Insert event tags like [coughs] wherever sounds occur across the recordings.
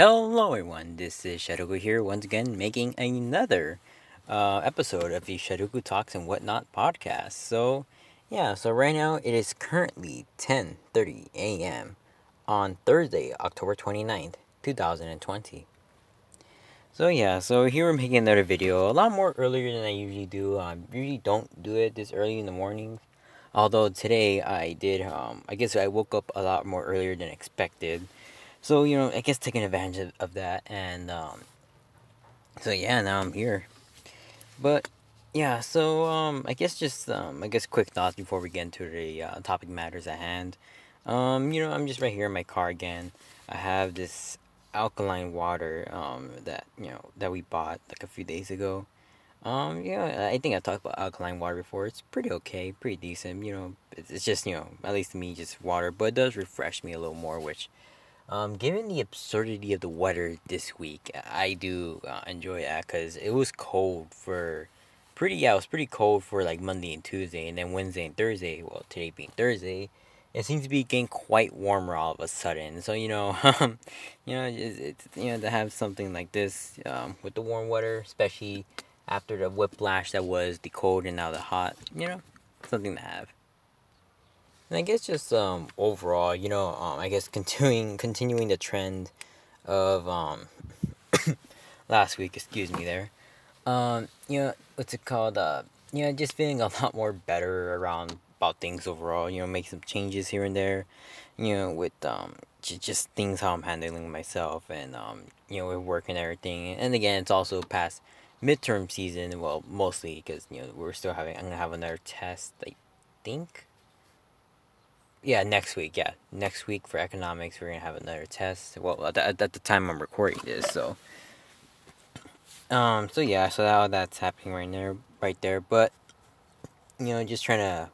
Hello, everyone. This is Shadoku here once again, making another uh, episode of the Shadoku Talks and Whatnot podcast. So, yeah. So right now it is currently 10:30 a.m. on Thursday, October 29th, 2020. So yeah, so here we're making another video a lot more earlier than I usually do. I usually don't do it this early in the morning. Although today I did, um, I guess I woke up a lot more earlier than expected so you know, I guess taking advantage of, of that, and um, so yeah, now I'm here. But yeah, so um, I guess just um, I guess quick thoughts before we get into the uh, topic matters at hand. Um, you know, I'm just right here in my car again. I have this alkaline water um, that you know that we bought like a few days ago. Um, yeah, I think I talked about alkaline water before. It's pretty okay, pretty decent. You know, it's, just you know at least to me just water, but it does refresh me a little more, which um, given the absurdity of the weather this week, I do uh, enjoy that because it was cold for pretty, yeah, it was pretty cold for like Monday and Tuesday, and then Wednesday and Thursday, well, today being Thursday, it seems to be getting quite warmer all of a sudden. So, you know, [laughs] um, you know, it's, it's, you know, to have something like this um, with the warm weather, especially after the whiplash that was the cold and now the hot, you know, something to have. And I guess just um, overall, you know, um, I guess continuing continuing the trend of um, [coughs] last week. Excuse me, there. Um, you know, what's it called? Uh, you know, just feeling a [laughs] lot more better around about things overall. You know, make some changes here and there. You know, with um, just things how I'm handling myself and um, you know, with work and everything. And again, it's also past midterm season. Well, mostly because you know we're still having. I'm gonna have another test. I think yeah, next week. Yeah, next week for economics, we're gonna have another test. Well, at the, at the time I'm recording this, so. Um. So yeah. So that that's happening right there, right there. But, you know, just trying to,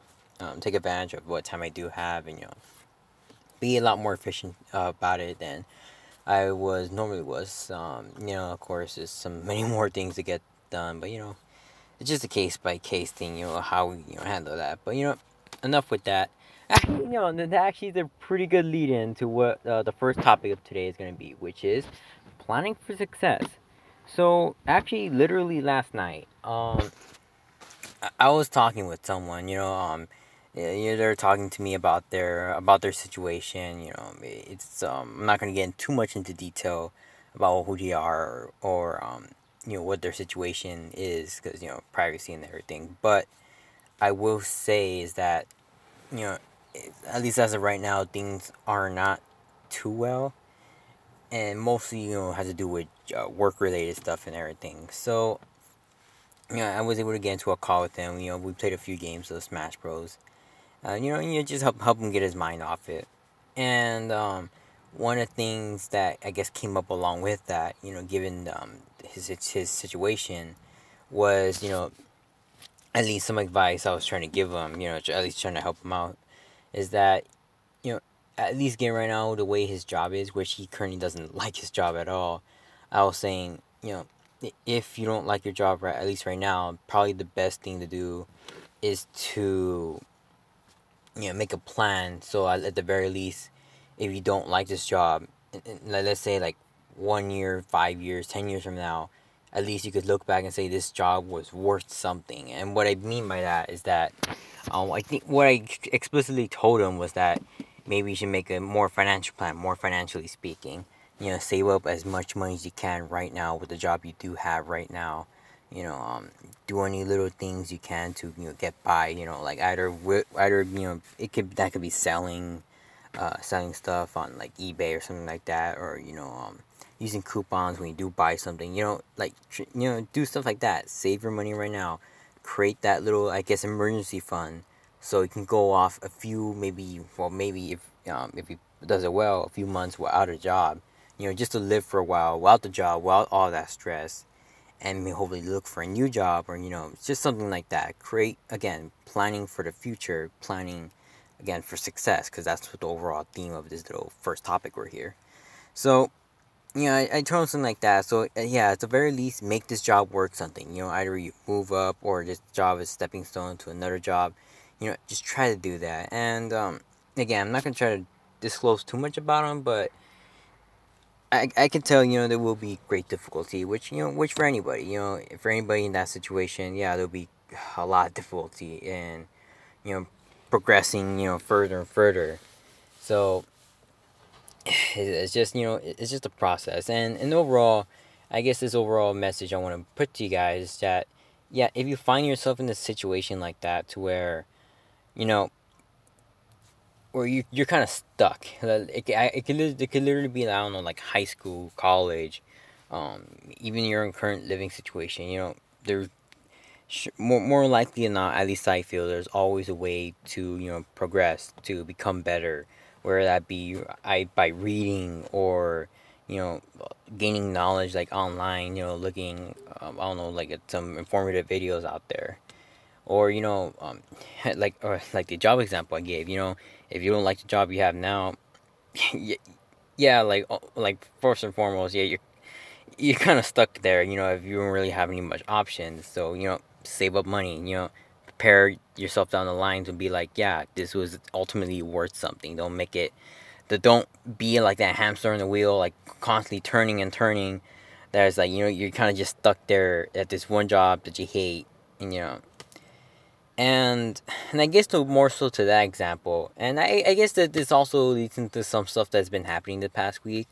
um, take advantage of what time I do have, and you know, be a lot more efficient uh, about it than I was normally was. Um. You know, of course, there's some many [laughs] more things to get done, but you know, it's just a case by case thing. You know how we you know handle that. But you know, enough with that. Actually, you know, that actually is a pretty good lead in to what uh, the first topic of today is going to be, which is planning for success. So, actually, literally last night, um, I was talking with someone, you know, um, you know, they're talking to me about their about their situation. You know, it's um, I'm not gonna get in too much into detail about who they are or, or um, you know what their situation is because you know privacy and everything. But I will say is that you know at least as of right now, things are not too well, and mostly you know has to do with uh, work related stuff and everything. So, yeah, I was able to get into a call with him. You know, we played a few games of Smash Bros. Uh, you know, you know, just help help him get his mind off it, and um, one of the things that I guess came up along with that, you know, given um, his his situation, was you know at least some advice I was trying to give him, you know, at least trying to help him out is that you know at least again right now the way his job is, which he currently doesn't [laughs] like his job at all. I was saying you know if you don't like your job right at least right now, probably the best thing to do is to you know make a plan. So at the very least, if you don't like this job, let's say like one year, five years, ten years from now, at least you could look back and say this job was worth something. And what I mean by that is that um, I think what I explicitly told him was that maybe you should make a more financial plan, more financially speaking. You know, save up as much money as you can right now with the job you do have right now. You know, um, do any little things you can to you know get by. You know, like either either you know it could that could be selling, uh, selling stuff on like eBay or something like that, or you know, um, using coupons when you do buy something. You know, like you know, do stuff like that. Save your money right now create that little I guess emergency fund so you can go off a few maybe well maybe if um, if he does it well a few months without a job you know just to live for a while without the job without all that stress and maybe hopefully look for a new job or you know just something like that create again planning for the future planning again for success because that's what the overall theme of this little first topic we're here so know, I, I told him something like that. So uh, yeah, at the very least, make this job work something. You know, either you move up or this job is stepping stone to another job. You know, just try to do that. And um, again, I'm not gonna try to disclose too much about him, but I, I can tell you know there will be great difficulty which you know which for anybody you know for anybody in that situation yeah there'll be a lot of difficulty in you know progressing you know further and further so it's just you know it's just a process. And and overall i guess this overall message i want to put to you guys is that yeah if you find yourself in a situation like that to where you know where you you're kind of stuck [laughs] it, it, could it could literally be i don't know like high school college um even your current living situation you know there's more, more likely than not at least i feel there's always a way to you know progress to become better whether that be I by reading or you know gaining knowledge like online you know looking um, I don't know like at some informative videos out there. Or you know um, [laughs] like or like the job example I gave you know if you don't like the job you have now [laughs] yeah like like first and foremost yeah you're you're kind of stuck there you know if you don't really have any much options. So you know save up money you know prepare yourself down the lines and be like, yeah, this was ultimately worth something. Don't make it, the, don't be like that hamster in the wheel, like constantly turning and turning. There's like, you know, you're kind of just stuck there at this one job that you hate, and you know. And and I guess to more so to that example, and I, I guess that this also leads into some stuff that's been happening the past week.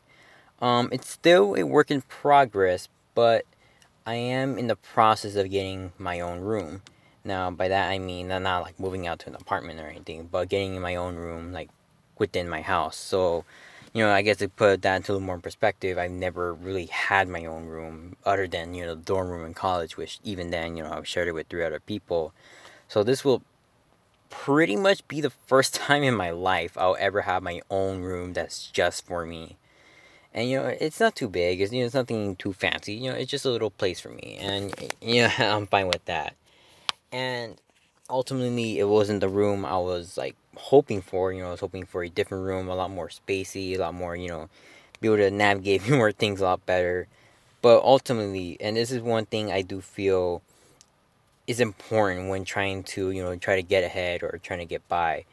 Um, it's still a work in progress, but I am in the process of getting my own room. Now, by that I mean I'm not like moving out to an apartment or anything, but getting in my own room, like within my house. So, you know, I guess to put that into a little more perspective, I've never really had my own room other than, you know, the dorm room in college, which even then, you know, I've shared it with three other people. So this will pretty much be the first [laughs] time in my life I'll ever have my own room that's just for me. And you know, it's not too big. It's you know, it's nothing too fancy. You know, it's just a little place for me, and you [laughs] know, I'm fine with that and ultimately it wasn't the room I was like hoping for. You know, I was hoping for a different room, a lot more spacey, a lot more, you know, be able to navigate [laughs] more things a lot better. But ultimately, and this is one thing I do feel is important when trying to, you know, try to get ahead or trying to get by.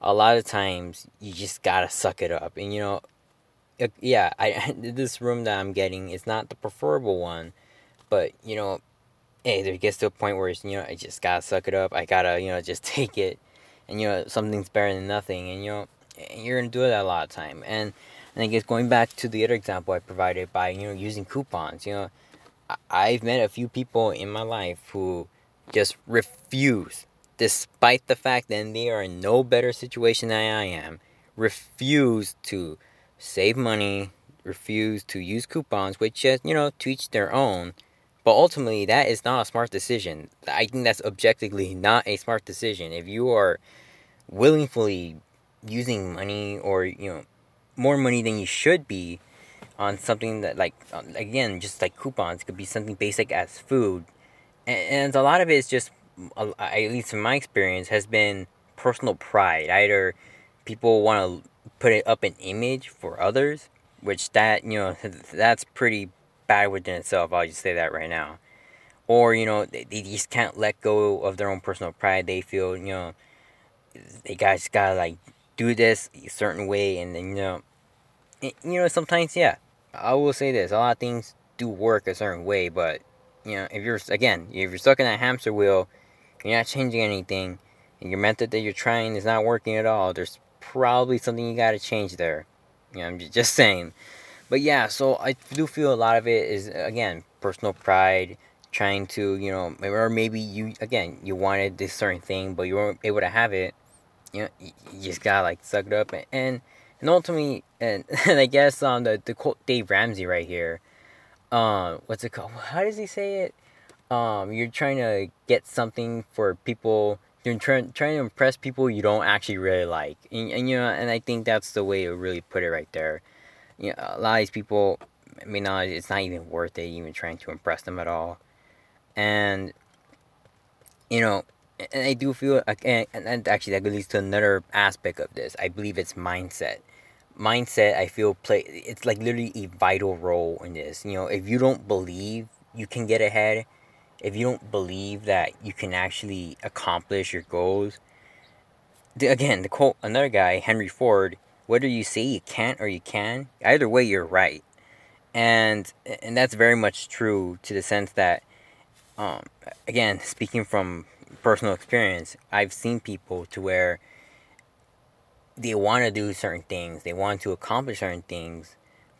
A lot of times you just gotta suck it up. And you know, yeah, I [laughs] this room that I'm getting is not the preferable one, but you know, hey, there gets to a point where you know, I just gotta suck it up. I gotta, you know, just [laughs] take it. And, you know, something's better than nothing. And, you know, you're gonna do it a lot of time. And, and I guess going back to the other example I provided by, you know, using coupons, you know, I've met a few people in my life who just refuse, despite the fact that they are in no better situation than I am, refuse to save money, refuse to use coupons, which, just, you know, to each their own but ultimately, that is not a smart decision. I think that's objectively not a smart decision. If you are willingly using money or, you know, more money than you should be on something that, like, uh, again, just like coupons, could be something basic as food. And, and a lot of it is just, at least in my experience, has been personal pride. Either people want to put it up an image for others, which that, you know, that's pretty bad within itself. I'll just say that right now. Or, you know, they, they just can't let go of their own personal pride. They feel, you know, they guys gotta, like, do this a certain way. And then, you know, it, you know, sometimes, yeah, I will say this. A lot of things do work a certain way. But, you know, if you're, again, if you're stuck in that hamster wheel, you're not changing anything, and your method that you're trying is not working at all, there's probably something you gotta change there. You know, I'm just saying. But yeah, so I do feel a lot of it is again personal pride, trying to you know, or maybe you again you wanted this certain thing, but you weren't able to have it. You know, you just gotta like suck it up and and, ultimately, and, [laughs] and I guess um the the quote Dave Ramsey right here, um what's it called? How does he say it? Um, you're trying to get something for people you're trying trying to impress people you don't actually really like and, and you know and i think that's the way to really put it right there you know, a lot of these people, I mean, not, it's not even worth it even trying to impress them at all. And, you know, and I do feel, and, and actually that leads to another aspect of this. I believe it's mindset. Mindset, I feel, play, it's like literally a vital role in this. You know, if you don't believe you can get ahead, if you don't believe that you can actually accomplish your goals, again, the quote, another guy, Henry Ford, whether you say you can't or you can, either way, you're right. and and that's very much true to the sense that um, again speaking from personal experience i've seen people to where they want to do certain things they want to accomplish certain things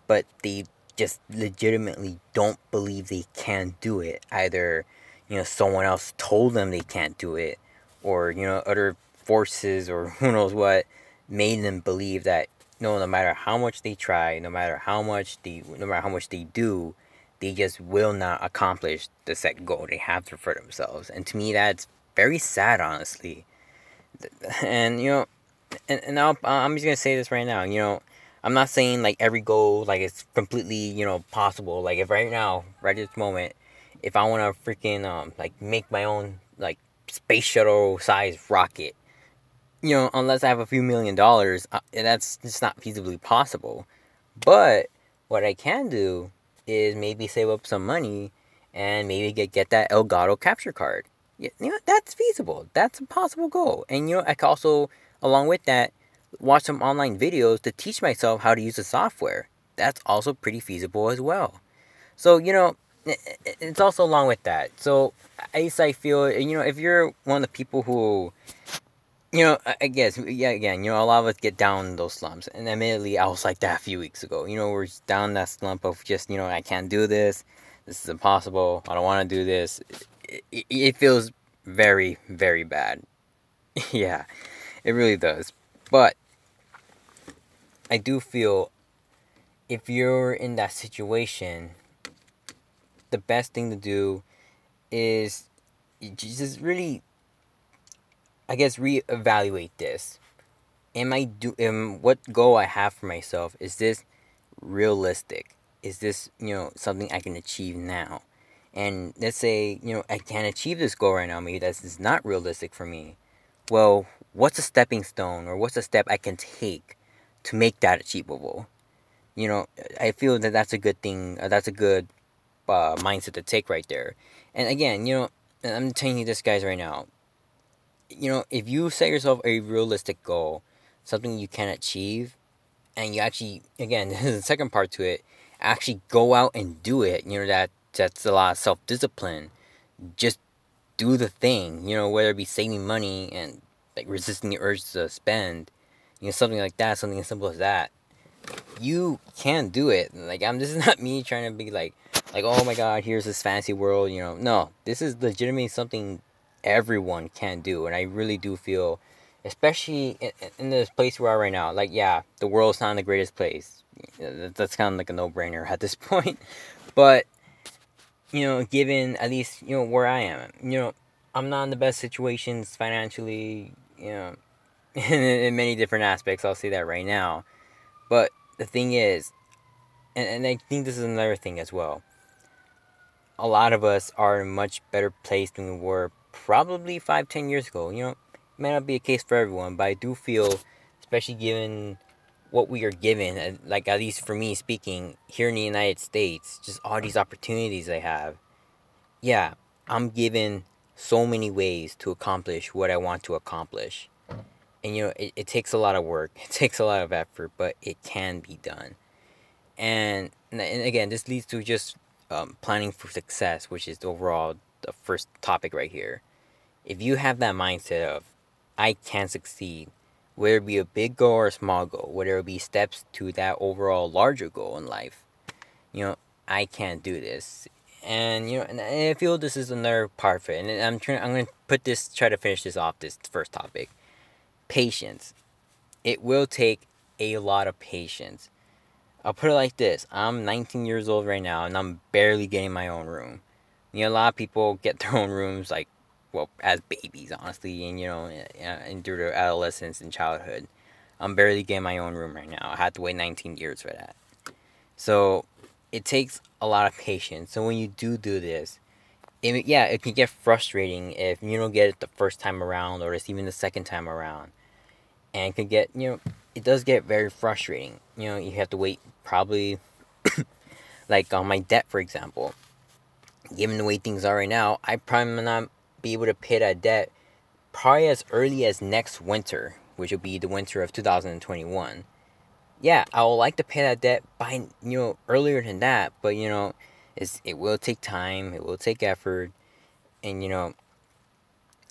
but they just legitimately don't believe they can do it either you know someone else told them they can't do it or you know other forces or [laughs] who knows what made them believe that no, no matter how much they try, no matter how much they, no matter how much they do, they just will not accomplish the set goal they have for themselves. And to me, that's very sad, honestly. [laughs] And you know, and and I'll, I'm just gonna say this right now. You know, I'm not saying like every goal like it's completely you know possible. Like if right now, right at this moment, if I want to freaking um like make my own like space shuttle size rocket you know, unless I have a few million dollars, uh, that's just not feasibly possible. But what I can do is maybe save up some money and maybe get get that Elgato capture card. You know, that's feasible. That's a possible goal. And you know, I can also, along with that, watch some online videos to teach myself how to use the software. That's also pretty feasible as well. So you know, it's also along with that. So at least I feel you know if you're one of the people who you know, I guess, yeah, again, you know, a lot of us get down those slumps. And admittedly, I was like that a few weeks ago. You know, we're down that slump of just, you know, I can't do this. This is impossible. I don't want to do this. It, it, it feels very, very bad. [laughs] yeah, it really does. But I do feel if you're in that situation, the best thing to do is just really I guess reevaluate this. Am I do am what goal I have for myself is this realistic? Is this, you know, something I can achieve now? And let's say, you know, I can't achieve this goal right now, maybe that's is not realistic for me. Well, what's a stepping stone or what's a step I can take to make that achievable? You know, I feel that that's a good thing. Uh, that's a good uh, mindset to take right there. And again, you know, I'm telling you this, guys, right now you know, if you set yourself a realistic goal, something you can achieve, and you actually, again, [laughs] this is the second part to it, actually go out and do it. You know that that's a lot of self discipline. Just do the thing. You know, whether it be saving money and like resisting the urge to spend, you know, something like that, something as simple as that. You can do it. Like I'm. This is [laughs] not me trying to be like, like oh my god, here's this fancy world. You know, no, this is legitimately something everyone can do. And I really do feel, especially in, in this place we are right now, like, yeah, the world's not in the greatest place. That's kind of like a no brainer [laughs] at this point. But, you know, given at least, you know, where I am, you know, I'm not in the best situations financially, you know, [laughs] in, in many different aspects. I'll say that right now. But the thing is, and, and I think this is another thing as well. A lot of us are in a much better place than we were probably five, ten years ago. You know, it may not be a case for everyone, but I do feel, especially given what we are given, like at least for me speaking, here in the United States, just all these opportunities I have. Yeah, I'm given so many ways to accomplish what I want to accomplish. And you know, it, it takes a lot of work, [laughs] it takes a lot of effort, but it can be done. And, and again, this leads to just um, planning for success, which is the overall the first topic right here. If you have that mindset of, I can succeed, whether it be a big goal or a small goal, whether it be steps to that overall larger goal in life, you know, I can't do this. And you know, and I feel this is another part of it. And I'm trying. I'm gonna put this. Try to finish this off. This first topic, patience. It will take a lot of patience. I'll put it like this: I'm 19 years old right now, and I'm barely getting my own room. You know, a lot of people get their own rooms like, well, as babies, honestly, and you know, eh, eh, and through their adolescence and childhood. I'm barely getting my own room right now. I had to wait 19 years for that. So it takes a lot of patience. So when you do do this, it, yeah, it can get frustrating if you don't get it the first time around or it's even the second time around. And it can get, you know, it does get very frustrating. You know, you have to wait probably, [coughs] like on my debt, for example given the way things are right now, I probably not be able to pay that debt probably as early as next winter, which will be the winter of 2021. yeah, I would like to pay that debt by you know earlier than that, but you know, it's it will take time, it will take effort, and you know,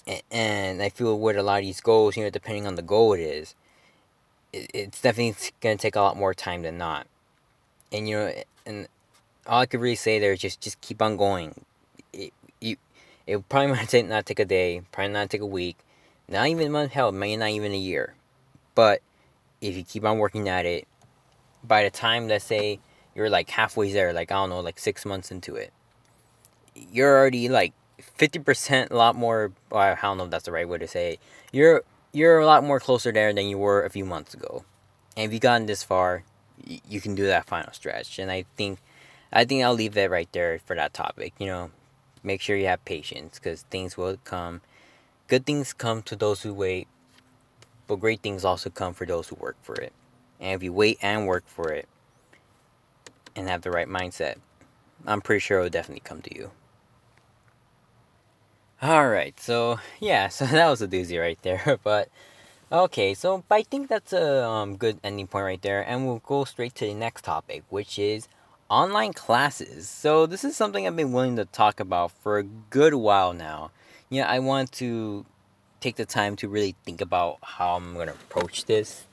and, and I feel with a lot of these goals, you know, depending on the goal it is, it, it's definitely gonna take a lot more time than not, and you know, and all I could really say there is just just keep on going. It you it probably [laughs] might take not take a day, probably not take a week, not even a month, hell, maybe not even a year, but if you keep on working at it, by the time let's say you're like halfway there, like I don't know, like six months into it, you're already like fifty percent, a lot more. Well, I don't know if that's the right way to say it. You're you're a lot more closer there than you were a few months ago, and if you've gotten this far, you can do that final stretch. And I think, I think I'll leave it right there for that topic. You know, make sure you have patience because things will come. Good things come to those who wait, but great things also come for those who work for it. And if you wait and work for it and have the right mindset, I'm pretty sure it'll definitely come to you. Alright, so yeah, [laughs] so that was a doozy right there. [laughs] But okay, so I think that's a um, good ending point right there. And we'll go straight to the next topic, which is online classes. So this is something I've been willing to talk about for a good while now. Yeah, I want to take the time to really think about how I'm going to approach this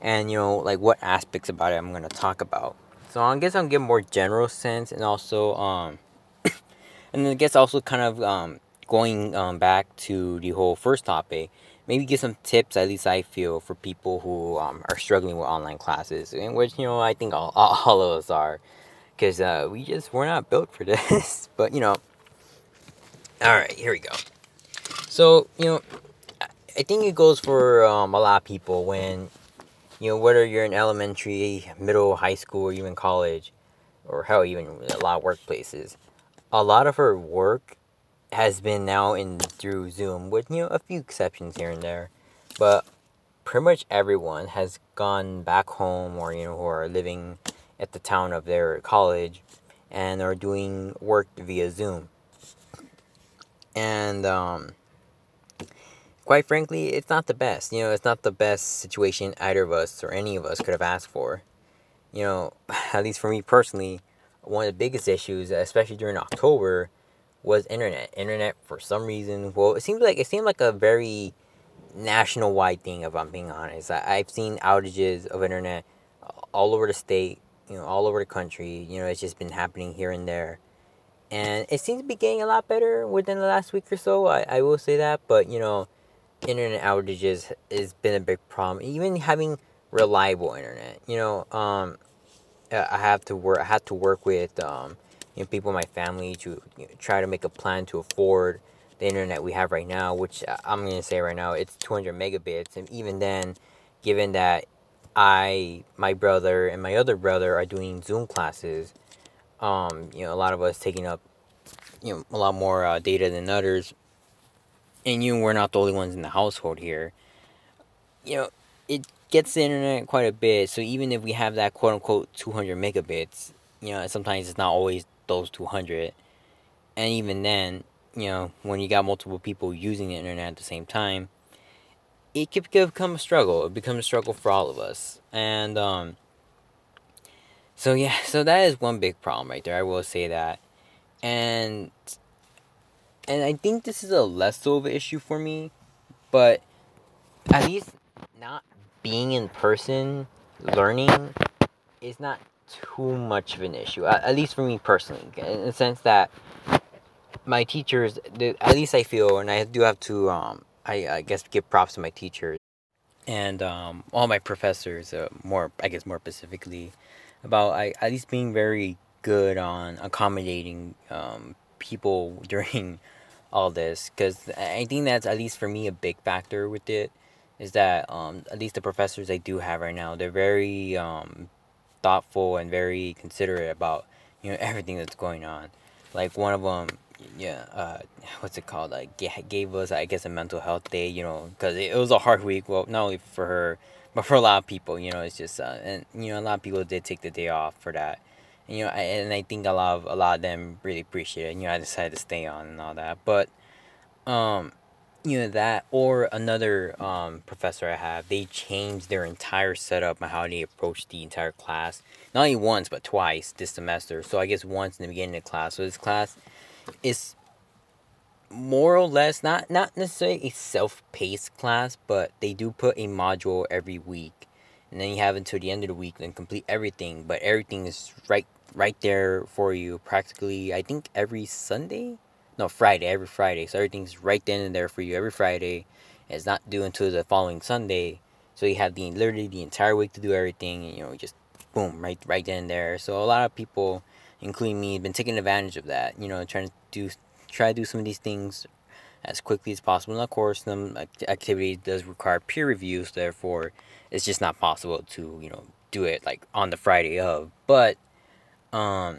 and you know like what aspects about it I'm going to talk about. So I guess I'll give more general sense and also um [coughs] and I guess also kind of um going um back to the whole first topic, maybe give some tips at least I feel for people who um are struggling with online classes, in which you know I think all, all of us are because uh, we just we're not built for [laughs] this. but you know, all right, here we go. So you know, I think it goes for um, a lot of people when you know whether you're in elementary, middle, high school, or even college, or hell, even a lot of workplaces. A lot of her work has been now in through Zoom, with you know a few exceptions here and there, but pretty much everyone has gone back home or you know who are living at the town of their college and are doing work via Zoom. And um, quite frankly, it's not the best. You know, it's not the best situation either of us or any of us could have asked for. You know, [laughs] at least for me personally, one of the biggest issues, especially during October, was internet. Internet, for some reason, well, it seems like it seemed like a very national wide thing. If I'm being honest, I, I've seen outages of internet all over the state you know, all over the country. You know, it's just been happening here and there. And it seems to be getting a lot better within the last week or so. I, I will say that. But, you know, internet outages has been a big problem. Even having reliable internet. You know, um, I have to work. I have to work with um, you know, people in my family to you know, try to make a plan to afford the internet we have right now. Which I'm gonna say right now, it's 200 megabits, and even then, given that I, my brother, and my other brother are doing Zoom classes. Um, you know, a lot of us taking up, you know, a lot more uh, data than others. And you, we're not the only ones in the household here. You know, it gets the internet quite a bit. So even if we have that quote unquote 200 megabits, you know, sometimes it's not always those 200. And even then, you know, when you got multiple people using the internet at the same time, it could become a struggle. It becomes a struggle for all of us. And um so yeah, [laughs] so that is one big problem right there. I will say that. And and I think this is a less so of an issue for me, but at least not being in person learning is not too much of an issue. At, least for me personally, in the sense that my teachers, at least I feel, and I do have to um, I, I guess give props to my teachers and um, all my professors. Uh, more, I guess, more specifically about I at least being very good on accommodating um, people [laughs] during all this because I think that's at least for me a big factor with it is that um, at least the professors I do have right now they're very um, thoughtful and very considerate about you know [laughs] everything that's going on. Like one of them, yeah, uh, [laughs] what's it called? Like gave us, I guess, a mental health day. You know, because it, was a hard week. Well, not only for her, but for a lot of people. You know, it's just, uh, and you know, a lot of people did take the day off for that. And, you know, I, and I think a lot of a lot of them really appreciate it. And, you know, I decided to stay on and all that. But, um, you know that or another um, professor I have, they changed their entire setup on how they approach the entire class. Not only once but twice this semester. So I guess once in the beginning of class. So this class is more or less not not necessarily a self-paced class, but they do put a module every week, and then you have until the end of the week to complete everything. But everything is right right there for you practically. I think every Sunday, no Friday, every Friday. So everything's right then and there for you every Friday. It's not due until the following Sunday, so you have the literally the entire week to do everything. And, you know, just boom, right right then and there. So a lot of people, including me, have been taking advantage of that. You know, trying to do try to do some of these things as quickly as possible. And of course, some activity does require peer reviews, therefore, it's just not possible to you know do it like on the Friday of. But um,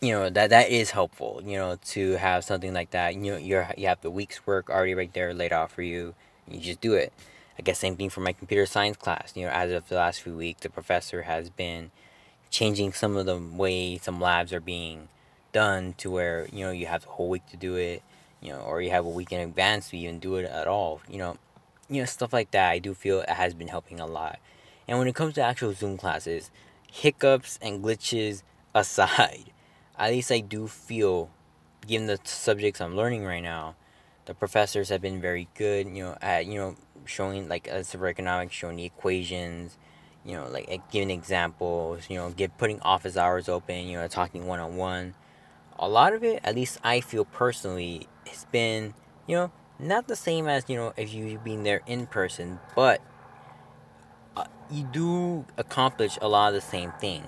you know that that is helpful. You know to have something like that. You know you're you have the week's work already right there laid out for you. You just do it. I guess same thing for my computer science class. You know, as of the last few weeks, the professor has been changing some of the way some labs are being done to where you know you have the whole week to do it you know or you have a week in advance to even do it at all you know you know stuff like that i do feel it has been helping a lot. And when it comes to actual zoom classes hiccups and glitches aside [laughs] at least i do feel given the subjects i'm learning right now the professors have been very good you know at you know showing like as for economics showing the equations you know like giving examples you know give putting office hours open you know talking one-on-one a lot of it, at least I feel personally, has been, you know, not the same as, you know, if you being there in person, but uh, you do accomplish a lot of the same thing.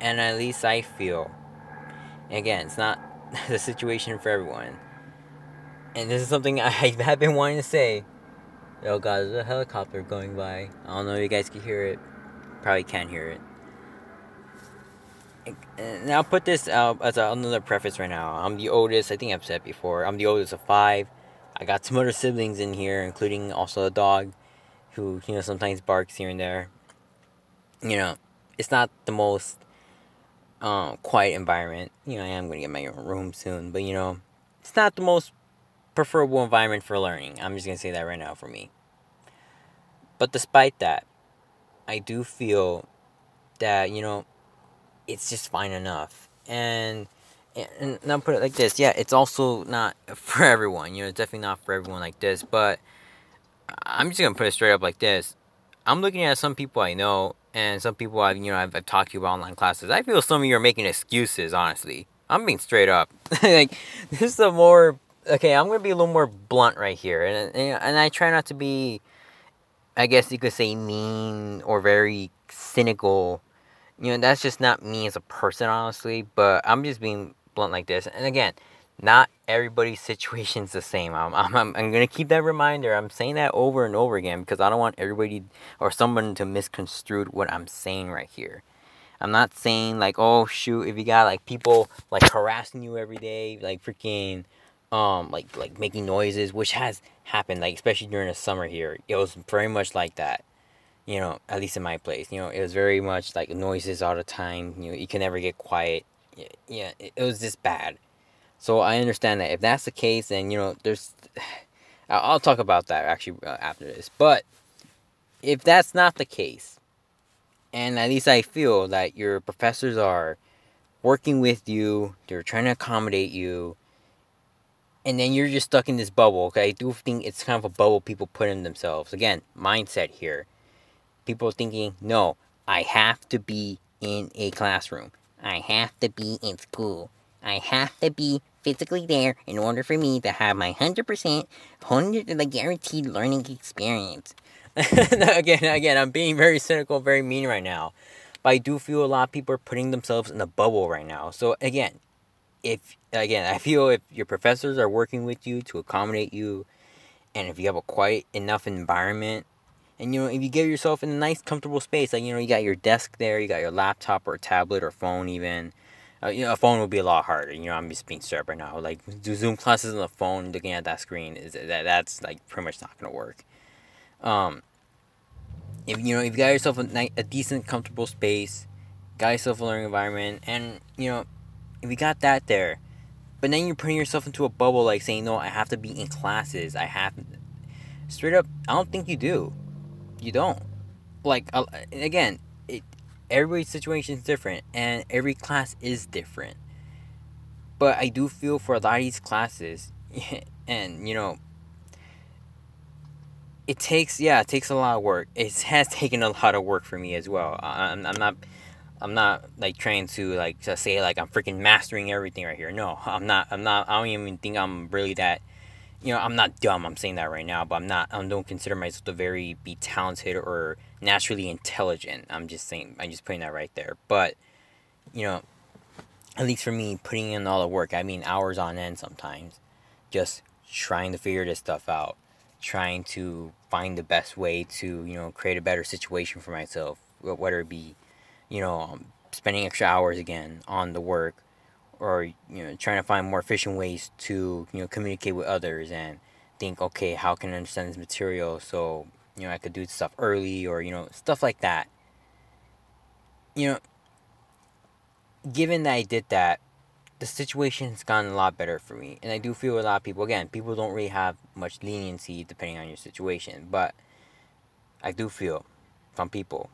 And at least I feel, again, it's not [laughs] the situation for everyone. And this is something [laughs] I have been wanting to say. Oh god, there's a helicopter going by. I don't know if you guys can hear it. Probably can't hear it and I'll put this out as another preface right now. I'm the oldest. I think I've said before. I'm the oldest of five. I got some other siblings in here, including also a dog, who you know sometimes barks here and there. You know, it's not the most um, quiet environment. You know, I am gonna get my own room soon, but you know, it's not the most preferable environment for learning. I'm just gonna say that right now for me. But despite that, I do feel that you know it's just fine enough. And and now put it like this, yeah, it's also not [laughs] for everyone. You know, it's definitely not for everyone like this. But I'm just gonna put it straight up like this. I'm looking at some people I know and some people I've you know I've, I've talked to about online classes. I feel some of you are making excuses. Honestly, I'm being straight up. [laughs] like this is a more okay. I'm gonna be a little more blunt right here, and and, and I try not to be. I guess you could say mean or very cynical you know, that's just not me as a person, honestly. But I'm just being blunt like this. And again, not everybody's [laughs] situation's the same. I'm, I'm, I'm, I'm going to keep that reminder. I'm saying that over and over again because I don't want everybody or someone to misconstrue what I'm saying right here. I'm not saying like, oh shoot, if you got like people like harassing you every day, like freaking um like like making noises, which has happened, like especially during the summer here. It was very much like that you know, at least in my place, you know, it was very much like noises all the time. You know, you can never get quiet. Yeah, it, it was just bad. So I understand that if that's the case, then you know, there's. [sighs] I'll talk about that actually uh, after this. But if that's not the case, and at least I feel that your professors are working with you, they're trying to accommodate you, and then you're just stuck in this bubble. Okay, I do think it's kind of a bubble people put in themselves. Again, mindset here people thinking, no, I have to be in a classroom. I have to be in school. I have to be physically there in order for me to have my 100% 100 like guaranteed learning experience. [laughs] again, again, I'm being very cynical, very mean right now. But I do feel a lot of people are putting themselves in a bubble right now. So again, if again, I feel if your professors are working with you to accommodate you and if you have a quiet enough environment and you know, if you get yourself in a nice, comfortable space, like you know, you got your desk there, you got your laptop or tablet or phone, even. Uh, you know, a phone would be a lot harder. You know, I'm just being straight right now. Like do Zoom classes on the phone, looking at that screen is that that's like pretty much not gonna work. Um, if you know, if you got yourself a, a decent, comfortable space, got yourself a learning environment, and you know, you got that there, But then you're putting yourself into a bubble, like saying, "No, I have to be in classes. I have." Straight up, I don't think you do. You don't. Like again, it. Everybody's situation is different, and every class is different. But I do feel for a lot of these classes, [laughs] and you know, it takes yeah, it takes a lot of work. It has [laughs] taken a lot of work for me as well. I'm, I'm not I'm not like trying to like to say like I'm freaking mastering everything right here. No, I'm not. I'm not. I don't even think I'm really that. You know, I'm not dumb. I'm saying that right now, but I'm not. I don't consider myself to very be talented or naturally intelligent. I'm just saying. I'm just putting that right there. But you know, at least for me, putting in all the work. I mean, hours on end sometimes, just trying to figure this stuff out, trying to find the best way to you know create a better situation for myself, whether it be you know, spending extra hours again on the work or you know trying to find more efficient ways to you know communicate with others and think okay how can i understand this material so you know i could do stuff early or you know stuff like that. You know given that i did that the situation has gotten a lot better for me. And i do feel a lot of people again people don't really have much leniency depending on your situation but i do feel from people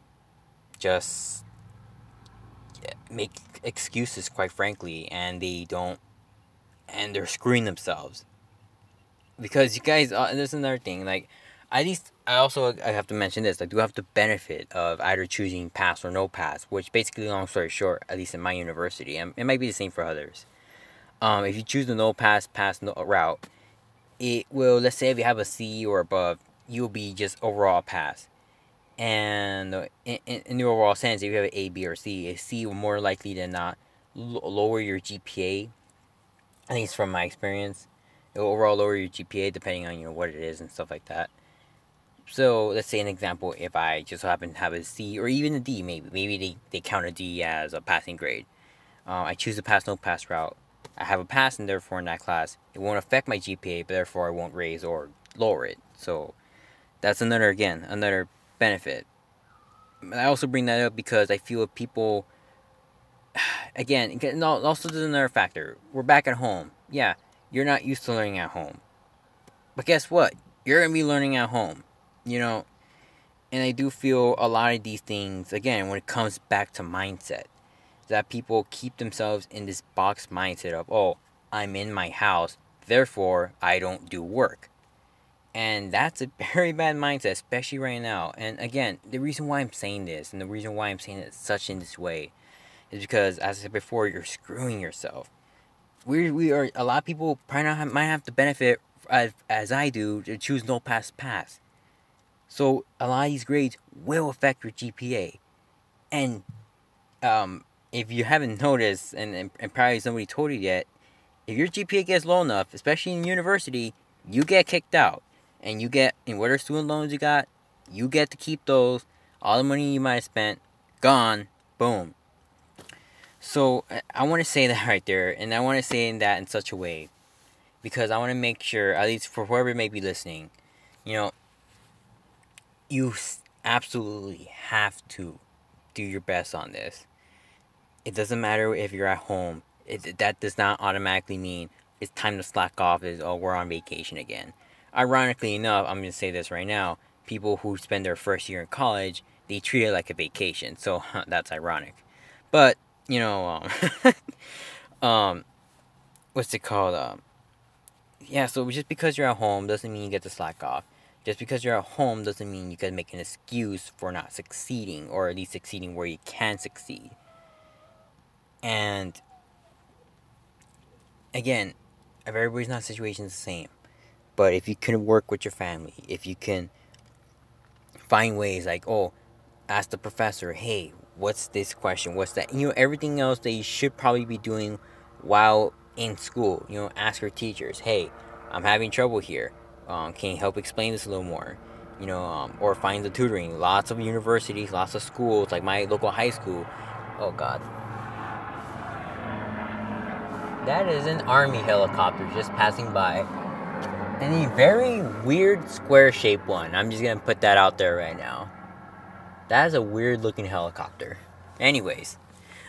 just make excuses, quite frankly, and they don't, and they're screwing themselves. Because you guys, uh, there's another thing, like, at least I also I have to mention this. I do have the benefit of either choosing pass or no pass, which basically, long story short, at least in my university, and it might be the same for others. Um, if you choose the no pass pass no route, it will let's say if you have a C or above, you'll be just overall pass and in, in, the overall sense, if you have an A, B, or C, a C will more likely than not lower your GPA. At least from my experience, it will overall lower your GPA depending on you know what it is and stuff like that. So let's say an example: if I just happen to have a C or even a D, maybe maybe they, they count a D as a passing grade. Uh, I choose a pass no pass route. I have a pass, and therefore in that class, it won't affect my GPA, but therefore I won't raise or lower it. So that's another again another benefit. I also bring that up because I feel people, [sighs] again, also there's another factor. We're back at home. Yeah, you're not used to learning at home. But guess what? You're going to be learning at home. You know, and I do feel a lot of these things, again, when it comes back to mindset, that people keep themselves in this box mindset of, oh, I'm in my house, therefore I don't do work. And that's a very bad mindset, especially right now. And again, the reason why I'm saying this and the reason why I'm saying it such in this way is because, as I said before, you're screwing yourself. We, we are, a lot of people probably have, might have the benefit, as, as I do, to choose no pass pass. So a lot of these grades will affect your GPA. And um, if you haven't [laughs] noticed, and, and, and probably somebody told you yet, if your GPA gets low enough, especially in university, you get kicked out and you get in whatever student loans you got, you get to keep those. All the money you might have spent, gone, boom. So I want to say [laughs] that right there, and I want to say that in such a way, because I want to make sure, at least for whoever may be listening, you know, you absolutely have to do your best on this. It doesn't matter if you're at home. It, that does not automatically mean it's time to slack off. Is oh we're on vacation again ironically enough, I'm going to say this right now people who spend their first year in college, they treat it like a vacation. So that's ironic. But, you know, um, [laughs] um what's it called? Um, yeah, so just because you're at home doesn't mean you get to slack off. Just because you're at home doesn't mean you can make an excuse for not succeeding, or at least succeeding where you can succeed. And again, if everybody's not situation's the same. But if you can work with your family, if you can find ways like, oh, ask the professor, hey, what's this question? What's that? You know, everything else that you should probably be doing while in school. You know, ask your teachers, hey, I'm having trouble here. Um, can you help explain this a little more? You know, um, or find the tutoring. Lots of universities, lots of schools, like my local high school. Oh, God. That is an army helicopter just passing by and a very weird square shaped one. I'm just gonna put that out there right now. That is a weird looking helicopter. Anyways,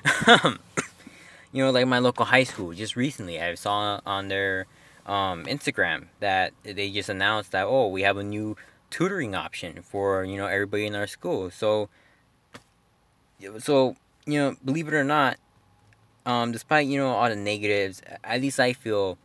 [coughs] you know, like my local high school. Just recently, I saw on their um, Instagram that they just announced that oh, we have a new tutoring option for you know everybody in our school. So, so you know, believe it or not, um, despite you know all the negatives, at least I feel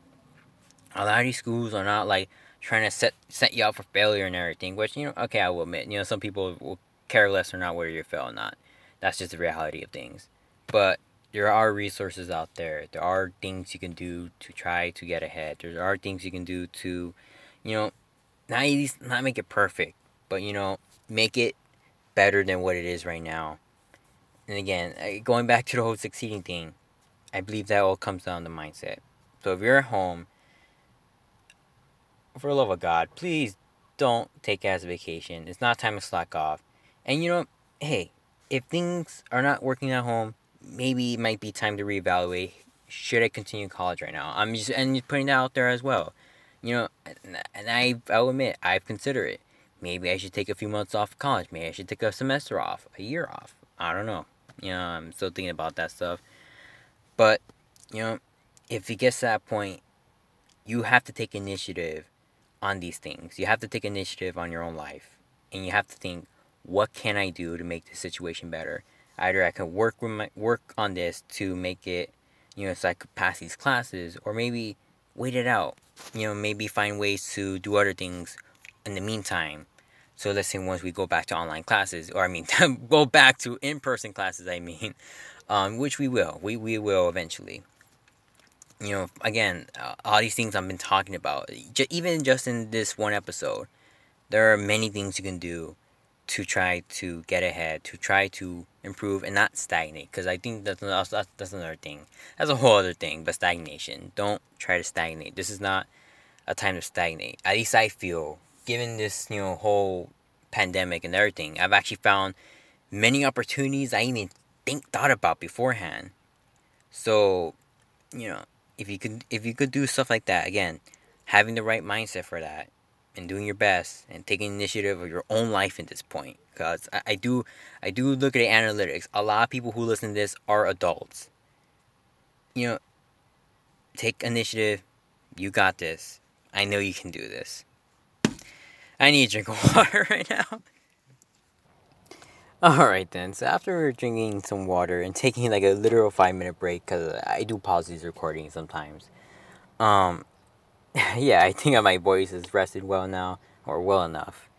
a lot of these schools are not like trying to set set you up for failure and everything. Which you know, okay, I will admit, you know, some people will care less or not whether you fail or not. That's just the reality of things. But there are resources out there. There are things you can do to try to get ahead. There are things you can do to, you know, not not make it perfect, but you know, make it better than what it is right now. And again, going back to the whole succeeding thing, I believe that all comes down to mindset. So if you're at home, for the love of God, please don't take it as a vacation. It's not time to slack off. And you know, hey, if things are not working at home, maybe it might be time to reevaluate. Should I continue college right now? I'm just and putting that out there as well. You know, and I I'll admit I've considered it. Maybe I should take a few months off of college. Maybe I should take a semester off, a year off. I don't know. You know, I'm still thinking about that stuff. But, you know, if it gets to that point, you have to take initiative on these things. You have to take initiative on your own life. And you have to think, what can I do to make the situation better? Either I can work with my work on this to make it, you know, so I could pass these classes, or maybe wait it out. You know, maybe find ways to do other things in the meantime. So let's say once we go back to online classes, or I mean, [laughs] go back to in-person classes. I mean, [laughs] um, which we will. We we will eventually. You know, again, uh, all these things I've been talking about, even just in this one episode, there are many things you can do to try to get ahead, to try to improve and not stagnate. Because I think that's, that's, that's another thing. That's a whole other thing, but stagnation. Don't try to stagnate. This is not a time to stagnate. At least I feel, given this, you know, whole pandemic and everything, I've actually found many opportunities I even think thought about beforehand. So, you know, if you could if you could do stuff like that again, having the right mindset for that, and doing your best and taking initiative of your own life at this point because I, I do i do look at analytics. A lot of people who listen to this are adults. You know take initiative. You got this. I know you can do this. I need a drink of [laughs] water right now [laughs] Alright then, so after drinking some water and taking like a literal five minute break, because I do pause these recordings sometimes, um, [laughs] yeah, I think my voice is rested well now, or well enough.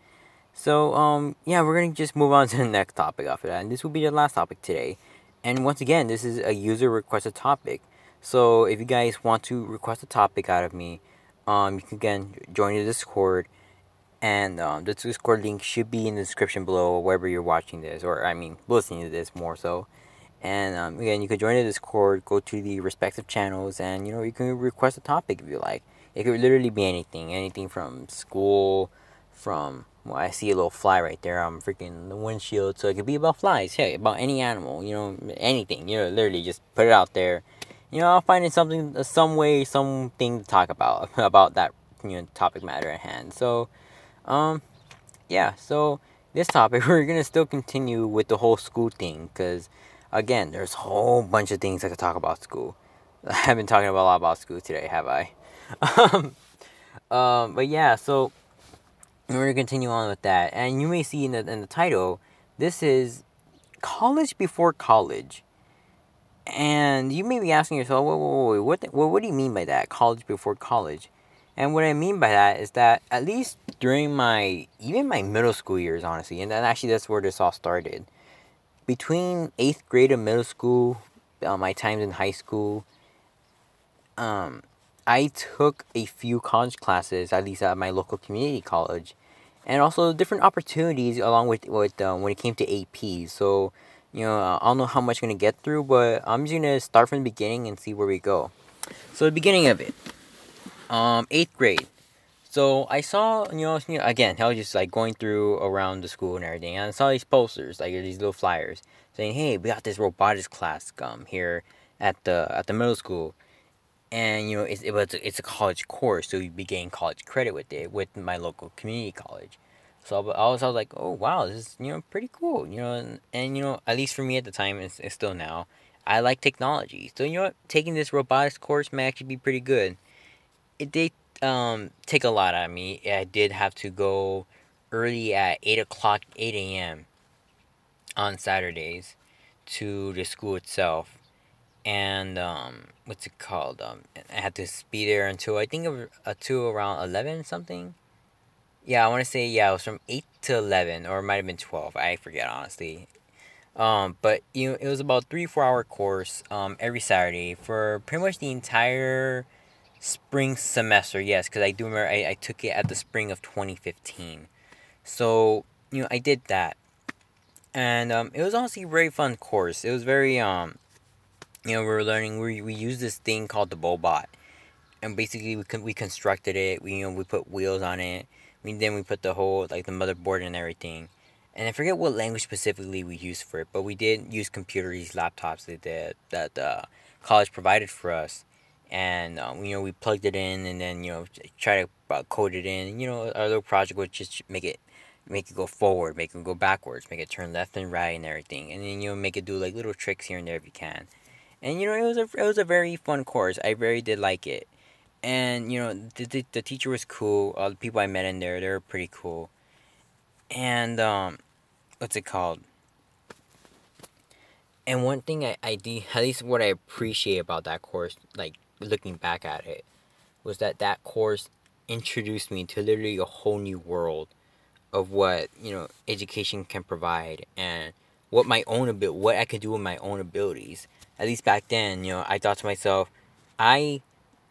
So, um, yeah, we're gonna just move on to the next topic after that, and this will be the last topic today. And once again, this is a user requested topic. So, if you guys want to request a topic out of me, um, you can again join the Discord, and um, the Discord link should be in the description below, wherever you're watching this, or I mean, listening to this more so. And um, again, you can join the Discord, go to the respective channels, and you know you can request a topic if you like. It could literally be anything, anything from school, from well, I see a little fly right there. I'm freaking the windshield, so it could be about flies. Hey, about any animal, you know, anything. You know, literally just put it out there. You know, I'll find it something, some way, something to talk about [laughs] about that you know topic matter at hand. So, um, yeah. So this topic, [laughs] we're gonna still continue with the whole school thing, cause again, there's a whole bunch of things I could talk about school. [laughs] I have been talking about a lot about school today, have I? um, [laughs] um, but yeah, so we're gonna continue on with that, and you may see in the in the title, this is college before college, and you may be asking yourself, wait, wait, wait, what, the, what, what do you mean by that? College before college, and what I mean by that is that at least during my even my middle school years, honestly, and then actually that's where this all started. Between eighth grade and middle school, uh, my times in high school, um, I took a few college classes, at least at my local community college, and also different opportunities along with with um, when it came to AP. So, you know, I don't know how much I'm gonna get through, but I'm just gonna start from the beginning and see where we go. So the beginning of it, um, eighth grade. So I saw, you know, again, I was just like going through around the school and everything, and I saw these posters, like these little flyers, saying, "Hey, we got this robotics class um here at the at the middle school." and you know it's it was it's a college course, so you'd be getting college credit with it with my local community college. So I was I was like, oh wow, this is you know pretty cool, you know, and, and you know at least for me at the time, it's, it's still now. I like technology. So you know? Taking this robotics course may actually be pretty good. It did um, take a lot out of me. I did have to go early at 8 o'clock, 8 a.m. on Saturdays to the school itself. And um, what's it called? Um, I had to be there until I think of, until around 11 something. Yeah, I want to say yeah, it was from 8 to 11 or it might have been 12. I forget honestly. Um, but you know, it was about three four hour course um, every Saturday for pretty much the entire spring semester. Yes, because I do remember I, I took it at the spring of twenty fifteen. So you know, I did that, and um, it was honestly a very fun course. It was very um, you know, we were learning. We we used this thing called the Boe-Bot, and basically we con- we constructed it. We you know we put wheels on it. We then we put the whole like the motherboard and everything and I forget what language specifically we used for it, but we did use computers, laptops that that, that college provided for us, and um, you know we plugged it in, and then you know try to uh, code it in. You know our little project would just make it make it go forward, make it go backwards, make it turn left and right and everything, and then you know make it do like little tricks here and there if you can. And you know it was a it was a very fun course. I very did like it, and you know the the, the teacher was cool. All the people I met in there they were pretty cool and um, what's it called? And one thing I, I de- at least what I appreciate about that course, like looking back at it, was that that course introduced me to literally a whole new world of what you know education can provide and what my own ability, what I could do with my own abilities. At least back then, you know, I thought to myself, I,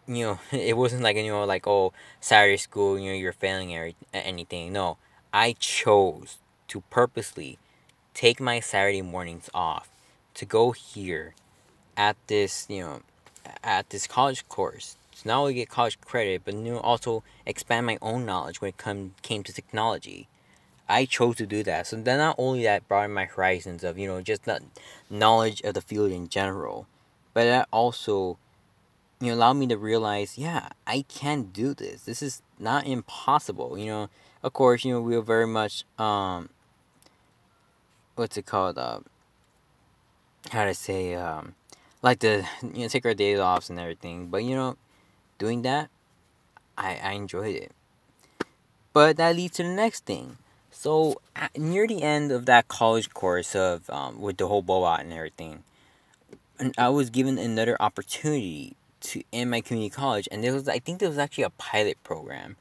you know, [laughs] it wasn't like you know like oh Saturday school, you know, you're failing at anything. No, I chose to purposely take my Saturday mornings off to go here at this, you know, at this college course So not only get college credit, but also expand my own knowledge when it come came to technology. I chose to do that. So then not only that broadened my horizons of, you know, just the knowledge of the field in general, but that also you know allowed me to realize, yeah, I can do this. This is not impossible, you know of course, you know, we are very much um what's it called? Uh, how to say um like to you know take our days off and everything. But you know, doing that, I I enjoyed it. But that leads to the next thing. So at, near the end of that college course of um, with the whole Boe-Bot and everything, and I was given another opportunity to in my community college, and there was I think there was actually a pilot program,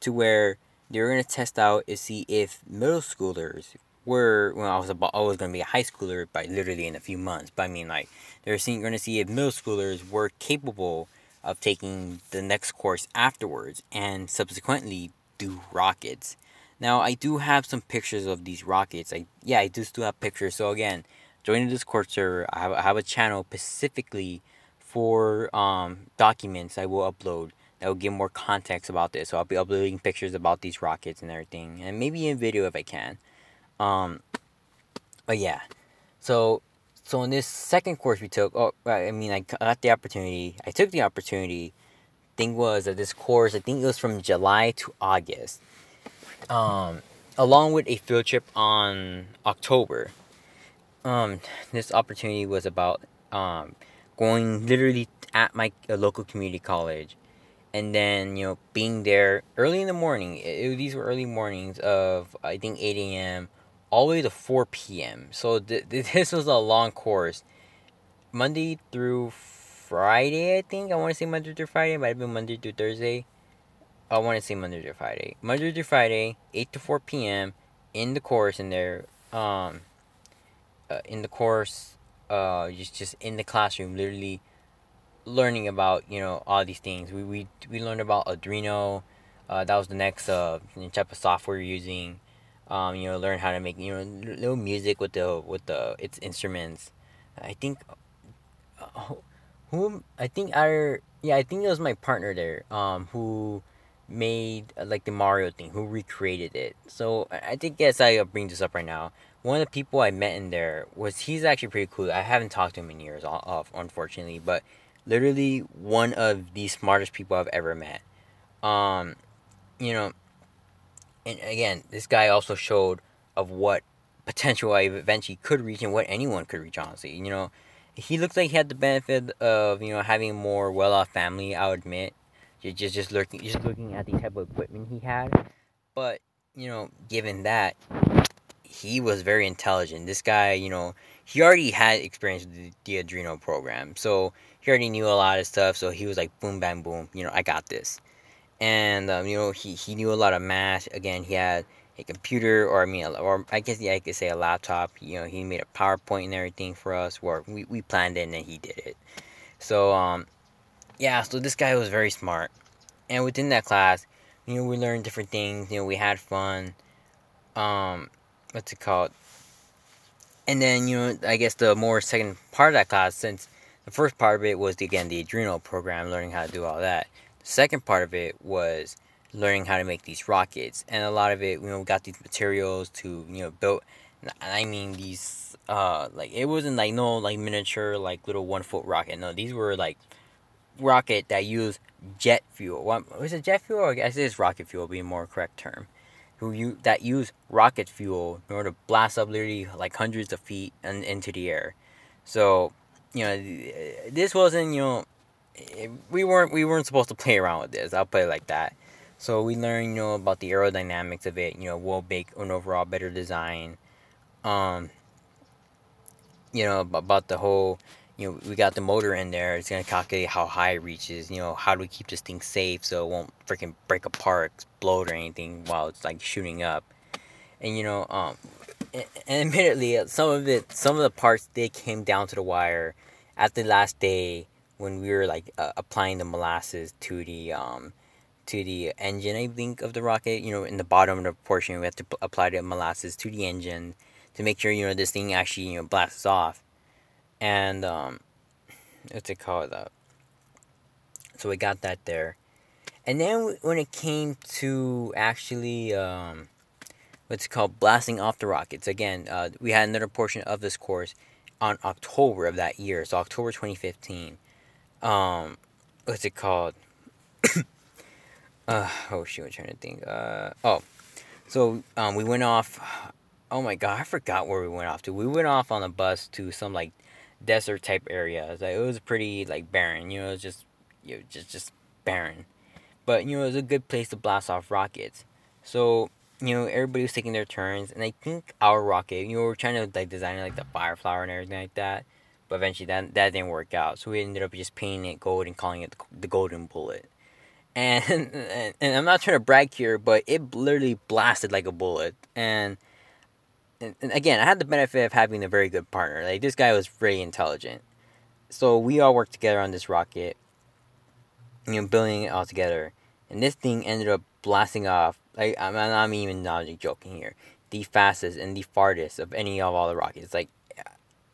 to where they were gonna test out and see if middle schoolers were when I was about I was gonna be a high schooler by literally in a few months. But I mean like they're seeing gonna see if middle schoolers were capable of taking the next course afterwards and subsequently do rockets. Now I do have some pictures of these rockets. I yeah I do still have pictures. So again, join the Discord server. I have, I have a channel specifically for um, documents I will upload that will give more context about this. So I'll be uploading pictures about these rockets and everything, and maybe in video if I can. Um, but yeah, so so in this second course we took, oh, I mean, I got the opportunity. I took the opportunity. Thing was that this course, I think it was from July to August, um, along with a field trip on October. Um, this opportunity was about um, going literally at my local community college and then you know being there early in the morning it, these were early mornings of i think 8 a.m all the way to 4 p.m so th- [laughs] this was a long course monday through friday i think i want to say monday through friday it might have been monday through thursday i want to say monday through friday monday through friday 8 to 4 p.m in the course in there um uh, in the course uh just just in the classroom literally learning about you know all these things. We we we learned about Arduino. Uh, that was the next uh type of software you're using. Um, you know, learn how to make you know little music with the with the its instruments. I think, uh, who I think our yeah I think it was my partner there. Um, who made uh, like the Mario thing, who recreated it. So I think yes, I bring this up right now. One of the people I met in there was he's actually pretty cool. I haven't talked to him in years, off unfortunately, but literally one of the smartest people I've ever met. Um, you know, and again, this guy also showed of what potential I eventually could reach and what anyone could reach. Honestly, you know, he looked like he had the benefit of you know having more well-off family. I'll admit, just just looking just looking at the type of equipment he had, but you know, given that, he was very intelligent. This guy, you know, he already had experience with the, the program, so he already knew a lot of stuff. So he was like, boom, bam, boom. You know, I got this. And um, you know, he he knew a lot of math. Again, he had a computer, or I mean, or I guess yeah, I could say a laptop. You know, he made a PowerPoint and everything for us, where we, we planned it and then he did it. So um, yeah, so this guy was very smart, and within that class, you know, we learned different things. You know, we had fun. Um, what's it called? And then you know, I guess the more second part of that class, since the first part of it was the, again the Arduino program, learning how to do all that. Second part of it was learning how to make these rockets, and a lot of it, you know, we got these materials to you know build. I mean these, uh, like it wasn't like no like miniature like little one foot rocket. No, these were like rocket that use jet fuel. What was it jet fuel? Or I guess it's rocket fuel, be a more correct term. Who you that use rocket fuel in order to blast up literally like hundreds of feet and into the air. So you know, this wasn't you know, we weren't we weren't supposed to play around with this. I'll put it like that. So we learned, you know, about the aerodynamics of it. You know, will make an overall better design. Um, you know, about the whole, you know, we got the motor in there. It's gonna calculate how high it reaches. You know, how do we keep this thing safe so it won't freaking break apart, explode, or anything while it's like shooting up. And you know, um, and admittedly, uh, some of it, some of the parts, they came down to the wire at the last day when we were like uh, applying the molasses to the um to the engine, I think, of the rocket. You know, in the bottom of the portion, we have to p- apply the molasses to the engine to make sure you know this thing actually you know blasts off. And um, what's it called? Uh, so we got that there, and then when it came to actually um, what's called blasting off the rockets again, uh, we had another portion of this course on October of that year, so October twenty fifteen. Um, what's it called? [coughs] uh, oh shoot, I'm trying to think. Uh, oh, so um, we went off. Oh my god, I forgot where we went off to. We went off on a bus to some like desert type areas. Like, it was pretty like barren. You know, it was just you know, just just barren. But you know, it was a good place to blast off rockets. So you know, everybody was taking their turns, and I think our rocket, you know, we were trying to like design like the fire flower and everything like that. But eventually, that that didn't work out. So we ended up just painting it gold and calling it the golden bullet and, and and I'm not trying to brag here, but it literally blasted like a bullet. And, and and again, I had the benefit of having a very good partner. Like this guy was very intelligent, so we all worked together on this rocket. You know, building it all together, and this thing ended up blasting off. Like I'm, I'm even not even joking here. The fastest and the farthest of any of all the rockets. Like,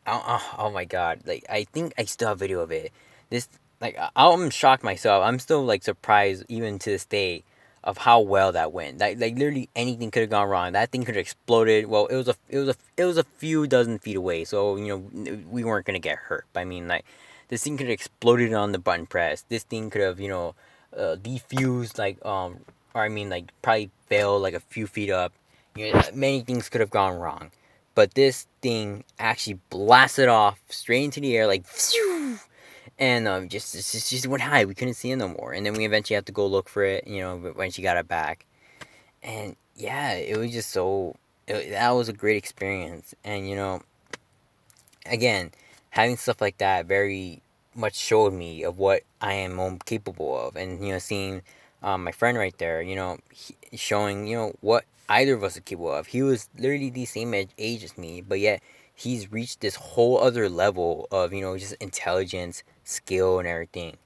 oh, oh, my god! Like I think I still have video of it. This like I'm shocked myself. I'm still like surprised even to this day of how well that went. Like like literally anything could have gone wrong. That thing could have exploded. Well, it was a it was a it was a few dozen feet away, so you know we weren't gonna get hurt. I mean like this thing could have exploded on the button press. This thing could have you know uh, defused like um or I mean like probably fell like a few feet up. You know, many things could have gone wrong. But this thing actually blasted off straight into the air like [sniffs] and um, just, just just went high. We couldn't see it no more, and then we eventually had to go look for it. You know, when she got it back, and yeah, it was just so. It, that was a great experience, and you know, again, having stuff like that very much showed me of what I am capable of, and you know, seeing um, my friend right there, you know, he, showing you know what either of us are capable of. He was literally the same age as me, but yet he's reached this whole other level of you know just intelligence skill and everything.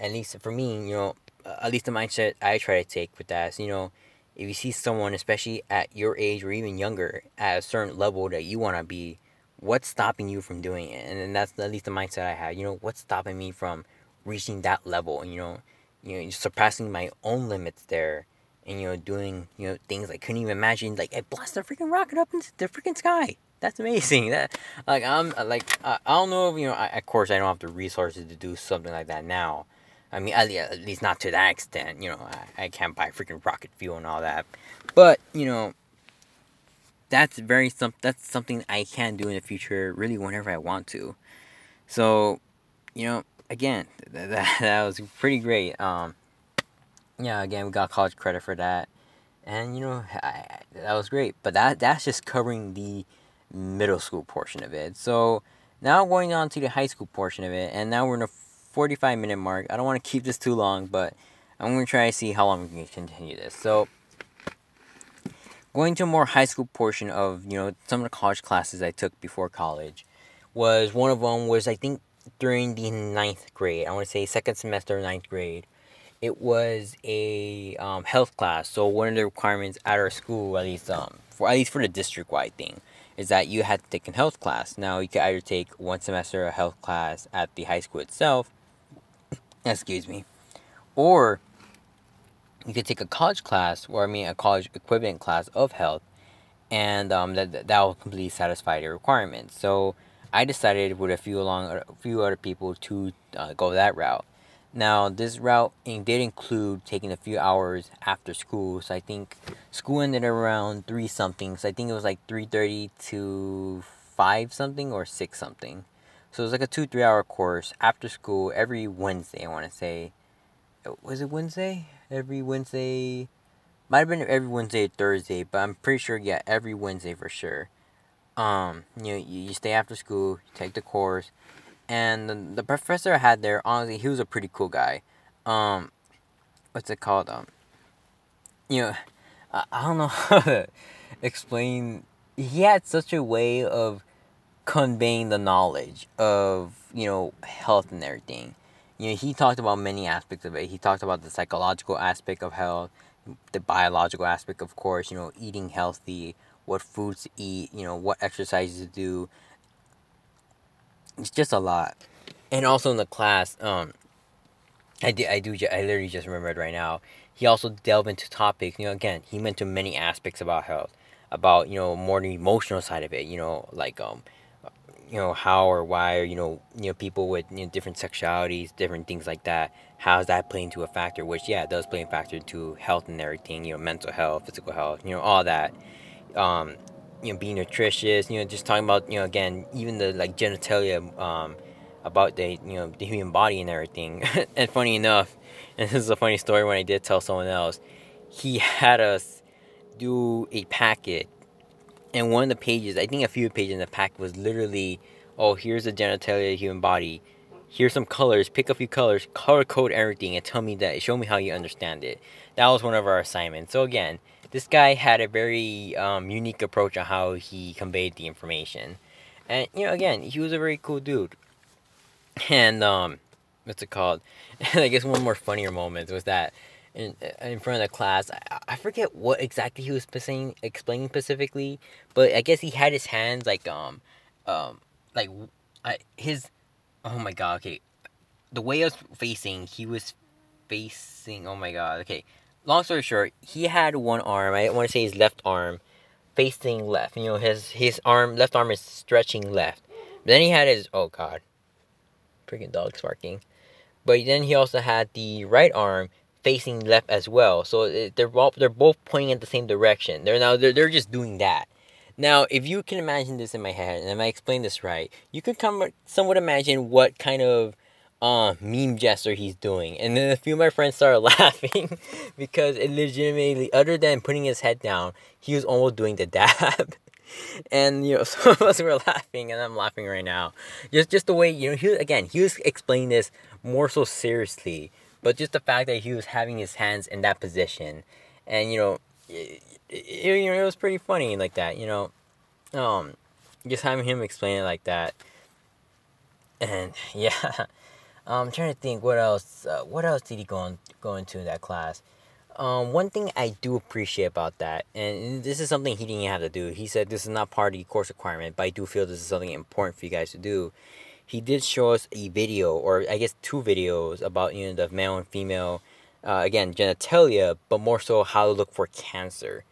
At least for me you know at least the mindset i try to take with that is you know if you see someone especially at your age or even younger at a certain level that you want to be what's stopping you from doing it? And, that's at least the mindset i have you know what's stopping me from reaching that level? And you know you know surpassing my own limits there and you know doing you know things I couldn't even imagine like I blast a freaking rocket up into the freaking sky that's amazing. [laughs] That like I'm like I, I don't know if you know. I, of course, I don't have the resources to do something like that now. I mean, at, at least not to that extent. You know, I, I can't buy freaking rocket fuel and all that. But you know, that's very some that's something I can do in the future. Really, whenever I want to. So, you know, again, [laughs] that, that, that was pretty great. Um, yeah, again, we got college credit for that, and you know, I, that was great. But that that's just covering the middle school portion of it. So now going on to the high school portion of it, and now we're in a forty-five minute mark. I don't want to keep this too long, but I'm gonna try to see how long we can continue this. So going to a more high school portion of you know some of the college classes I took before college was one of them was I think during the ninth grade. I want to say second semester ninth grade it was a um, health class. So one of the requirements at our school, at least um, for at least for the district wide thing, is that you had to take a health class. Now you could either take one semester a health class at the high school itself, [coughs] excuse me, or you could take a college class, or I mean a college equivalent class of health, and um, that that will completely satisfy the requirements. So I decided with a few along a few other people to uh, go that route. Now, this route did include taking a few hours after school. So I think school ended around 3 something. So I think it was like 3.30 to 5 something or 6 something. So it was like a 2 3 hour course after school every Wednesday, I want to say. Was it Wednesday? Every Wednesday. Might have been every Wednesday Thursday, but I'm pretty sure, yeah, every Wednesday for sure. Um, you know, you, you stay after school, you take the course, and the, professor I had there, honestly, he was a pretty cool guy. Um, what's it called? Um, you know, I, I don't know [laughs] how to explain. He had such a way of conveying the knowledge of you know health and everything. You know, he talked about many aspects of it. He talked about the psychological aspect of health, the biological aspect, of course. You know, eating healthy, what foods to eat. You know, what exercises to do it's just a lot. And also in the class, um, I did, I do, I literally just remembered right now. He also delved into topics. You know, again, he went to many aspects about health, about you know more the emotional side of it. You know, like um, you know how or why or you know you know people with you know, different sexualities, different things like that. How does that play into a factor? Which yeah, does play a factor into health and everything. You know, mental health, physical health. You know, all that. Um, you know being nutritious you know just talking about you know again even the like genitalia um about the you know the human body and everything. [laughs] And funny enough and [laughs] this is a funny story when i did tell someone else he had us do a packet and one of the pages i think a few pages in the packet was literally oh here's the genitalia the human body. Here's some colors. Pick a few colors color code everything and tell me that show me how you understand it. That was one of our assignments. So again this guy had a very um, unique approach on how he conveyed the information. And, you know, again, he was a very cool dude. And, um, what's it called? [laughs] I guess one more funnier moment was that in, in front of the class, I, I forget what exactly he was saying, explaining specifically, but I guess he had his hands like, um, um, like, I, his, oh my god, okay. The way I was facing, he was facing, oh my god, okay long story short, he had one arm. I want to say his left arm facing left. You know, his his arm left arm is stretching left. But then he had his oh god, freaking dog barking. But then he also had the right arm facing left as well. So it, they're both they're both pointing in the same direction. They're now they're they're just doing that. Now, if you can imagine this in my head, and if I explain this right, you could come somewhat imagine what kind of uh, meme gesture he's doing. And then a few of my friends started [laughs] laughing because it legitimately, other than putting his head down, he was almost doing the dab. [laughs] and you know, [laughs] some of us were laughing, and I'm laughing right now. Just, just the way you know, he again, he was explaining this more so seriously, but just the fact that he was having his hands in that position, and you know, it, it, you know, it was pretty funny like that. You know, um, just having him explain it like that, and yeah. I'm trying to think what else. Uh, what else did he go on go into in that class? Um, one thing I do appreciate about that, and this is something he didn't have to do. He said this is not part of the course requirement, but I do feel this is something important for you guys to do. He did show us a video, or I guess two videos about you know the male and female, uh, again genitalia, but more so how to look for cancer,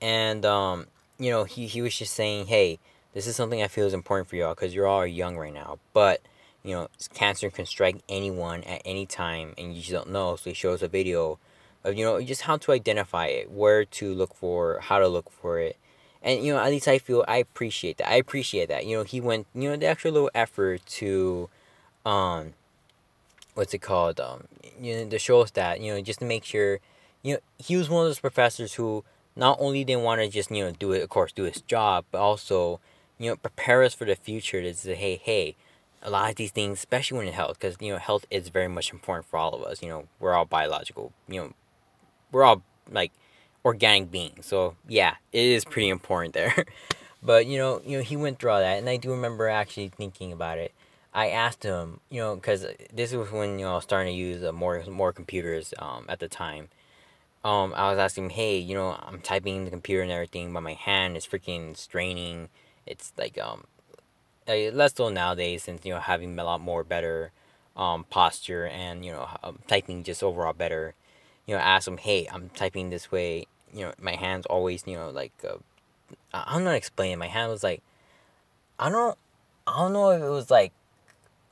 and um, you know he he was just saying, hey, this is something I feel is important for y'all because you're all young right now, but you know, cancer can strike anyone at any time and you just don't know. So he shows a video of, you know, just how to identify it, where to look for, how to look for it. and you know at least I feel I appreciate that I appreciate that you know he went you know the extra little effort to um what's it called um you know to show us that you know just to make sure you know he was one of those professors who not only didn't want to just you know do it of course do his job but also you know prepare us for the future to say hey hey a lot of these things especially when in health because you know health is very much important for all of us you know we're all biological you know we're all like organic beings so yeah it is pretty important there. [laughs] But you know you know he went through all that and i do remember actually thinking about it. I asked him you know because this was when you know i was starting to use uh, more more computers um, at the time. Um, I was asking him, hey, you know, I'm typing in the computer and everything, but my hand is freaking straining. It's like um, less so nowadays since you know having a lot more better um posture and you know um, typing just overall better. You know, ask him, hey, I'm typing this way. You know, my hands always, you know, like uh, I'm not explaining. My hand was like, I don't, I don't know if it was like,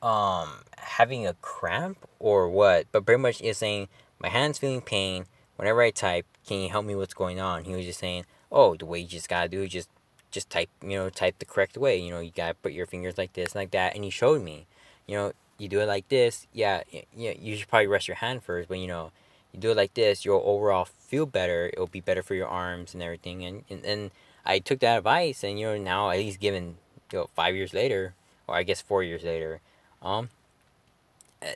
um, having a cramp or what, but pretty much is saying my hand's feeling pain whenever I type, can you help me what's going on? He was just saying, oh, the way you just gotta do is just just type, you know, type the correct way. You know, you gotta put your fingers like this, like that, and he showed me. You know, you do it like this. Yeah, yeah. You should probably rest your hand first, but you know, you do it like this, you'll overall feel better. It'll be better for your arms and everything. And and, and I took that advice, and you know, now at least given you know five years later, or I guess four years later, um,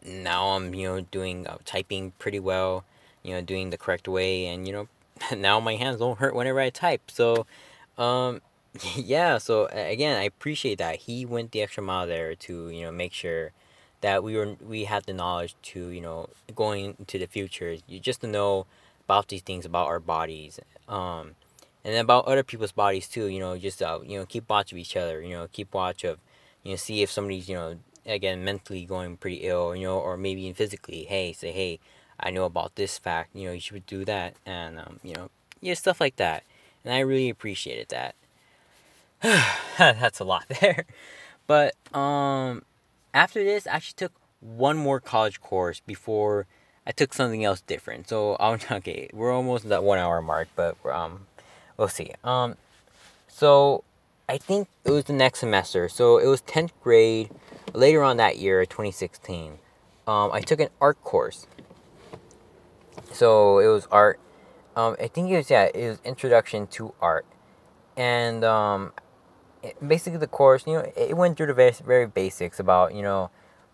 now I'm you know doing uh, typing pretty well you know, doing the correct way, and you know, [laughs] now my hands don't hurt whenever I type. So, um, yeah. So again, I appreciate that he went the extra mile there to you know make sure that we were we had the knowledge to you know going into the future, you just to know about these things about our bodies, um, and about other people's bodies too. You know, just uh, you know keep watch of each other. You know, keep watch of you know see if somebody's you know again mentally going pretty ill. You know, or maybe even physically. Hey, say hey I know about this fact, you know, you should do that, and um, you know, yeah, stuff like that. And I really appreciated that. [sighs] That's a lot there, but um, after this, I actually took one more college course before I took something else different. So [laughs] I'm okay. We're almost at that one hour mark, but um, we'll see. Um, so I think it was the next semester. So it was tenth grade. Later on that year, 2016, um, I took an art course so it was art. Um, I think it was yeah, it was introduction to art, and um, basically the course, you know, it went through the very very basics about you know,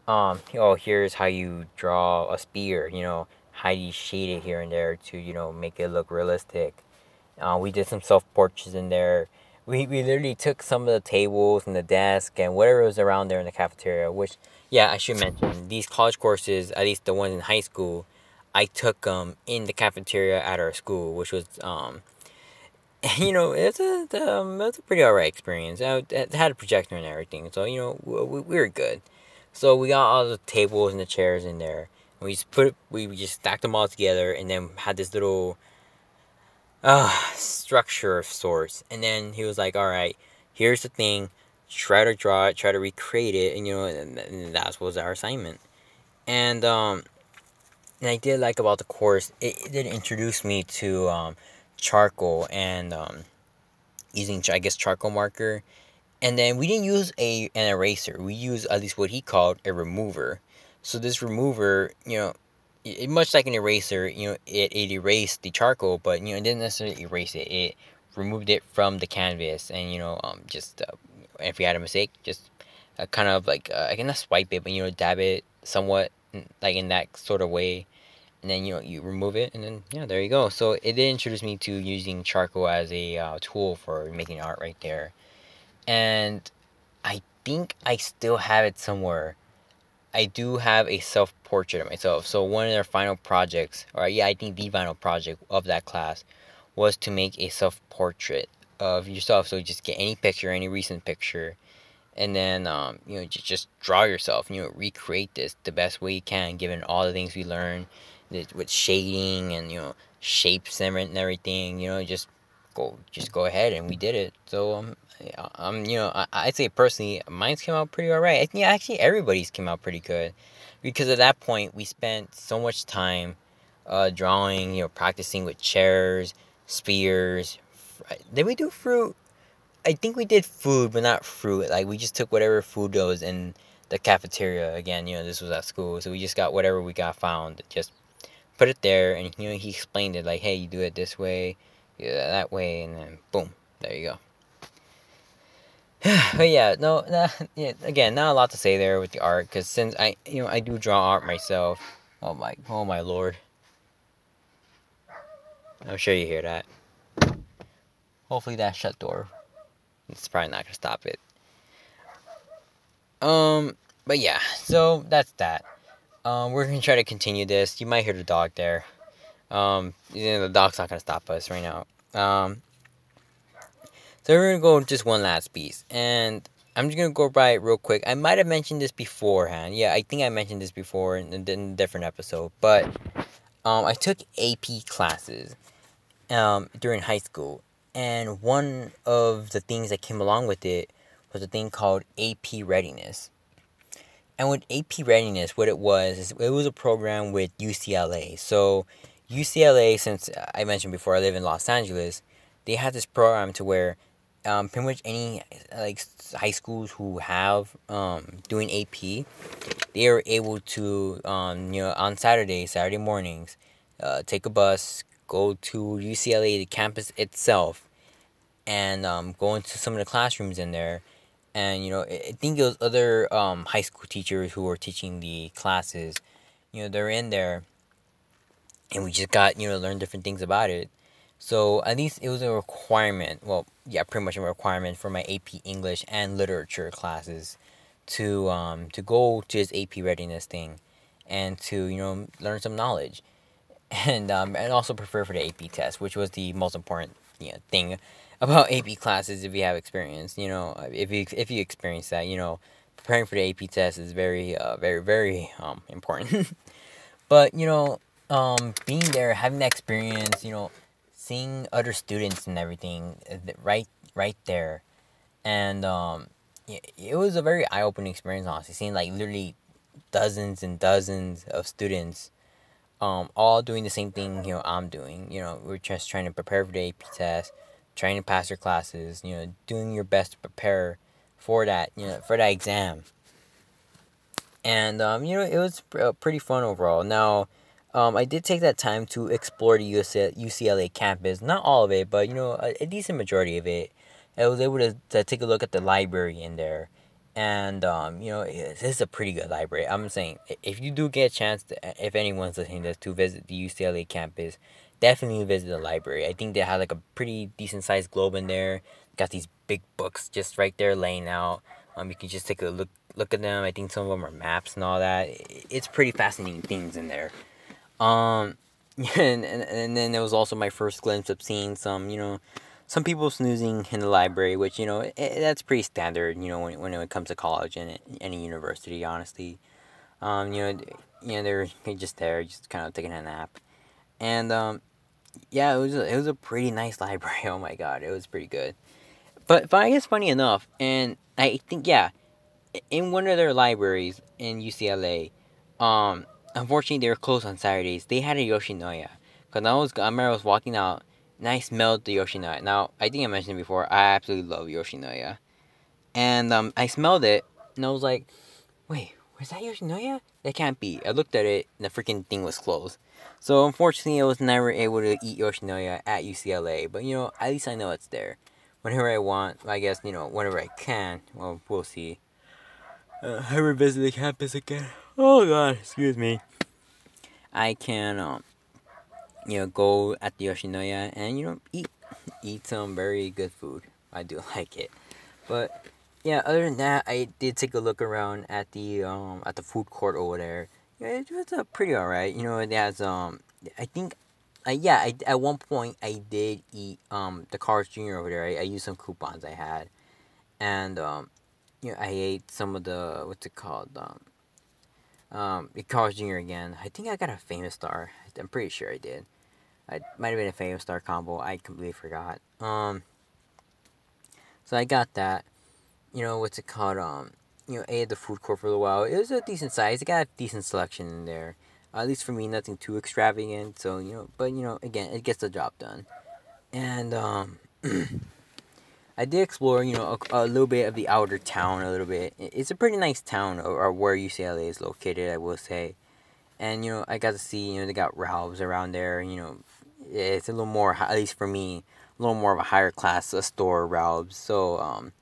um, oh here's how you draw a spear, you know, how you shade it here and there to you know make it look realistic. Uh, we did some self portraits in there. We, we literally took some of the tables and the desk and whatever was around there in the cafeteria. Which yeah, I should mention these college courses, at least the ones in high school I took um in the cafeteria at our school, which was um [laughs] you know it's a um, it's a pretty alright experience. It had a projector and everything, so you know we, we were good. So we got all the tables and the chairs in there. And we just put we just stacked them all together, and then had this little uh structure of sorts. And then he was like, "All right, here's the thing. Try to draw it. Try to recreate it." And you know, and that was our assignment. And um, and I did like about the course, it, it did introduce me to um, charcoal and um, using, I guess, charcoal marker. And then we didn't use a an eraser. We used at least what he called a remover. So this remover, you know, it, much like an eraser, you know, it, it erased the charcoal, but you know, it didn't necessarily erase it. It removed it from the canvas, and you know, um, just uh, if we had a mistake, just uh, kind of like uh, I cannot swipe it, but you know, dab it somewhat like in that sort of way and then you know you remove it and then yeah there you go. So it did introduce me to using charcoal as a uh, tool for making art right there. And i think i still have it somewhere. I do have a self portrait of myself. So one of their final projects or yeah i think the final project of that class was to make a self portrait of yourself. So you just get any picture any recent picture and then um, you know just, just draw yourself you know recreate this the best way you can given all the things we learn with shading and you know shapes and everything you know just go just go ahead and we did it so um um you know I, i'd say personally mine's came out pretty alright i think actually everybody's came out pretty good because at that point we spent so much time uh drawing you know practicing with chairs spears did we do fruit I think we did food, but not fruit. Like we just took whatever food was in the cafeteria. Again, you know, this was at school, so we just got whatever we got found, just put it there, and you know, he explained it like, hey, you do it this way, you do that way, and then boom, there you go. [sighs] but yeah, no, nah, yeah, again, not a lot to say there with the art, because since I, you know, I do draw art myself. Oh my, oh my lord. I'm sure you hear that. Hopefully that shut door. It's probably not gonna stop it. Um, but yeah, so that's that. Um, we're gonna try to continue this. You might hear the dog there. Um, you know, the dog's not gonna stop us right now. Um, so we're gonna go just one last piece, and I'm just gonna go by it real quick. I might have mentioned this beforehand. Yeah, I think I mentioned this before in, in a different episode, but um, I took AP classes um, during high school, and one of the things that came along with it was a thing called AP Readiness. And with AP Readiness, what it was is it was a program with UCLA. So UCLA, since I mentioned before, I live in Los Angeles, they had this program to where um, pretty much any like high schools who have um, doing AP, they are able to um, you know on Saturday, Saturday mornings, uh, take a bus, go to UCLA, the campus itself, and um, go into some of the classrooms in there. And you know, I think it was other um, high school teachers who were teaching the classes. You know, they're in there, and we just got you know learn different things about it. So at least it was a requirement. Well, yeah, pretty much a requirement for my AP English and literature classes to um, to go to this AP readiness thing, and to you know learn some knowledge and um, and also prepare for the AP test, which was the most important you know, thing about AP classes. If you have experience, you know, if you if you experience that, you know, preparing for the AP test is very uh, very very um, important. [laughs] but you know, um, being there, having that experience, you know, seeing other students and everything, uh, right right there, and um, it, it was a very eye opening experience. Honestly, seeing like literally dozens and dozens of students um, all doing the same thing you know I'm doing. You know, we're just trying to prepare for the AP test, trying to pass your classes. You know, doing your best to prepare for that. You know, for that exam. And um, you know, it was uh, pretty fun overall. Now, um, I did take that time to explore the UCLA campus. Not all of it, but you know, a, a decent majority of it. I was able to, to take a look at the library in there and um, you know this is a pretty good library. I'm saying if you do get a chance, to, if anyone's listening to to visit the UCLA campus, definitely visit the library. I think they have like a pretty decent sized globe in there. Got these big books just right there laying out. Um, you can just take a look look at them. I think some of them are maps and all that. It's pretty fascinating things in there. Um, [laughs] and, and and then it was also my first glimpse of seeing some you know some people snoozing in the library, which you know it, that's pretty standard. You know when when it comes to college and any university, honestly, um, you know, you know they're just there, just kind of taking a nap, and um, yeah, it was a, it was a pretty nice [laughs] library. Oh my god, it was pretty good. But but I guess funny enough, and I think yeah, in one of their libraries in UCLA, um, unfortunately they were closed on Saturdays. They had a Yoshinoya. Cause I was I remember I was walking out I smelled the Yoshinoya. Now, I think I mentioned before, I absolutely love Yoshinoya. And um, I smelled it, and I was like, wait, was that Yoshinoya? That can't be. I looked at it, and the freaking thing was closed. So, unfortunately, I was never able to eat Yoshinoya at UCLA. But, you know, at least I know it's there. Whenever I want, I guess, you know, whenever I can. Well, we'll see. Uh, I revisit the campus again. Oh, God, excuse me. I can, um, you know, go at the Yoshinoya and you know eat eat some very good food. I do [laughs] like it, but yeah. Other than that, I did take a look around at the um at the food court over there. Yeah, it was uh, pretty alright. You know, it has um I think. Uh, yeah, I, at one point I did eat um the Carl's Jr. over there. I, I used some coupons I had, and um, you know I ate some of the what's it called um um, Carl's Jr. again. I think I got a famous star. I'm pretty sure I did. I might have been a famous star combo. I completely forgot. Um, so I got that. You know what's it called? Um, you know, ate the food court for a while. It was a decent size. It got a decent selection in there. At least for me, nothing too extravagant. So you know, but you know, again, it gets the job done. And um, [clears throat] I did explore, you know, a, a, little bit of the outer town, a little bit. It's a pretty nice town, or, or, where UCLA is located, I will say. And you know, I got to see, you know, they got Ralphs around there. You know, it's a little more, at least for me, a little more of a higher class uh, store, Ralphs. So, um,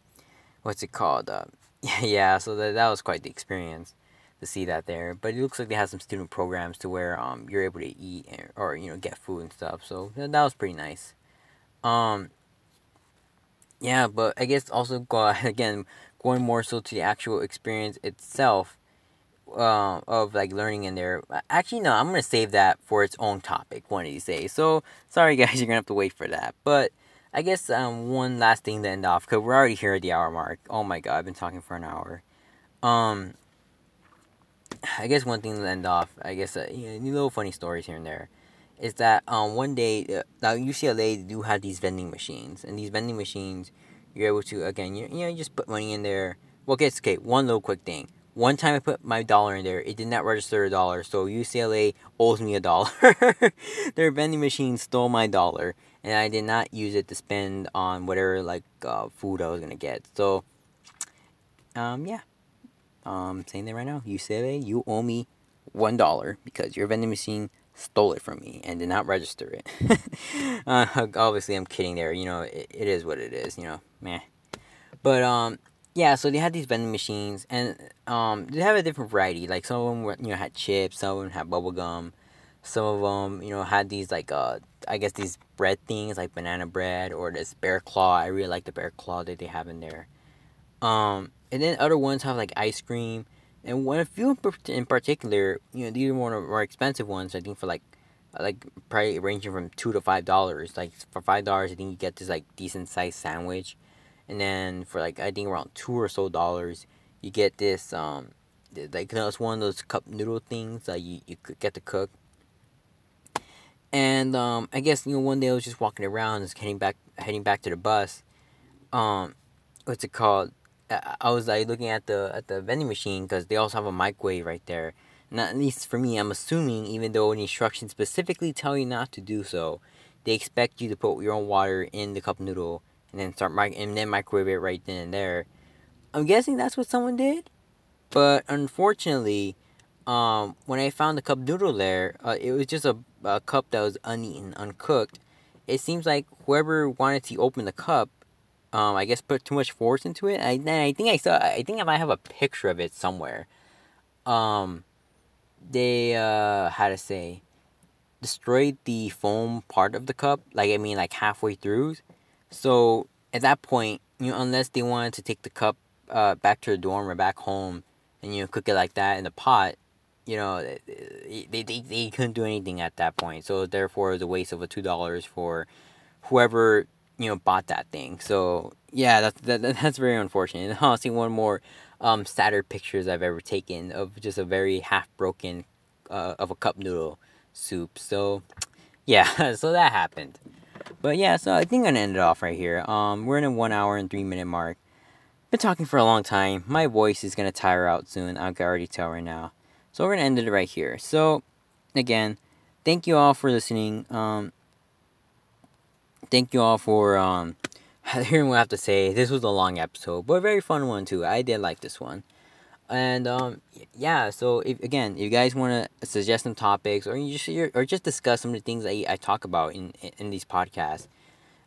what's it called? Uh, [laughs] yeah, so that that was quite the experience to see that there. But it looks like they have some student programs to where um you're able to eat or you know get food and stuff. So that, that was pretty nice. Um. Yeah, but I guess also go [laughs] again going more so to the actual experience itself. Uh, of like learning in there. Actually, no, I'm gonna save that for its own topic one of these days. So sorry, [laughs] guys, you're gonna have to wait for that. But I guess um one last thing to end off because we're already here at the hour mark. Oh my god, I've been talking for an hour. Um, [sighs] I guess one thing to end off, I guess uh, you know, little funny stories here and there, is that um one day uh, now UCLA do have these vending machines, and these vending machines, you're able to again you you know you just put money in there. Well, guess okay. One little quick thing. One time I put my dollar in there, it did not register a dollar, so UCLA owes me a dollar. [laughs] Their vending machine stole my dollar, and I did not use it to spend on whatever like uh, food I was gonna get. So, um, yeah, um, saying that right now. UCLA, you owe me one dollar because your vending machine stole it from me and did not register it. [laughs] uh, obviously, I'm kidding there. You know, it, it is what it is. You know, meh. But um, yeah. So they had these vending machines, and um, they have a different variety. Like some of them were, you know, had chips. Some of them had bubble gum. Some of them, you know, had these like uh, I guess these bread things like banana bread or this bear claw. I really like the bear claw that they have in there. Um, and then other ones have like ice cream, and one a few in particular, you know, these are more more expensive ones. I think for like, like probably ranging from two to five dollars. Like for five dollars, I think you get this like decent sized sandwich, and then for like I think around two or so dollars, you get this um, like it's one of those cup noodle things that you you get to cook. And um, I guess you know one day I was just walking around, just heading back heading back to the bus. Um, what's it called? I was like looking at the at the vending machine because they also have a microwave right there. Not at least for me, I'm assuming even though the instructions specifically tell you not to do so, they expect you to put your own water in the cup noodle and then start mic- and then microwave it right then and there. I'm guessing that's what someone did, but unfortunately, um, when I found the cup noodle there, uh, it was just a, a cup that was uneaten, uncooked. It seems like whoever wanted to open the cup um, I guess put too much force into it. I, I think I saw. I think I might have a picture of it somewhere. Um, they uh, how to say, destroyed the foam part of the cup. Like I mean, like halfway through. So at that point, you know, unless they wanted to take the cup uh, back to the dorm or back home, and you know, cook it like that in the pot, you know, they, they, they, they couldn't do anything at that point. So therefore, it was a waste of a two dollars for whoever you know bought that thing. So yeah, that's that, [laughs] that's very unfortunate. And honestly, one more um, sadder pictures I've ever taken of just a very half broken uh, of a cup noodle soup. So yeah, [laughs] so that happened. But yeah, so I think I'm gonna end it off right here. Um, we're in a one hour and three minute mark. Been talking for a long time. My voice is gonna tire out soon. I can already tell right now. So we're gonna end it right here. So again, thank you all for listening. Um, thank you all for um, [laughs] hearing what I have to say. This was a long episode, but a very fun one too. I did like this one. And um, yeah, so if again, if you guys want to suggest some topics, or you just or just discuss some of the things I, I talk about in in these podcasts,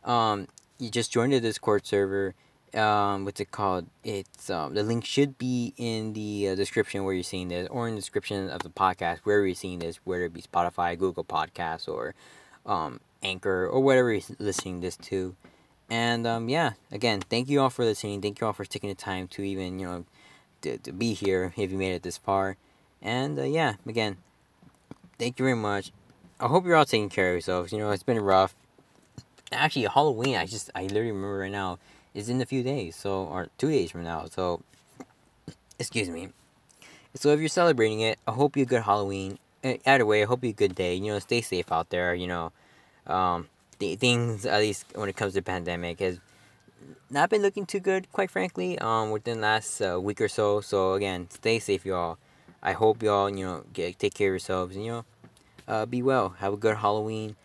um, you just join the Discord server. Um, what's it called? It's um, the link should be in the uh, description where you're seeing this, or in the description of the podcast where you're seeing this, whether it be Spotify, Google Podcasts, or um, Anchor, or whatever you're listening this to. And um, yeah, again, thank you all for listening. Thank you all for taking the time to even you know to, to be here if you made it this far. And uh, yeah, again, thank you very much. I hope you're all taking care of yourselves. You know, it's been rough. Actually, Halloween, I just I literally remember right now is in a few days, so or two days from now. So, excuse me. So if you're celebrating it, I hope you a good Halloween. Either way, I hope you a good day. You know, stay safe out there. You know, um, the things at least when it comes to pandemic has not been looking too good, quite frankly. Um, within the last uh, week or so. So again, stay safe, y'all. I hope y'all you know get take care of yourselves and you know, uh, be well. Have a good Halloween.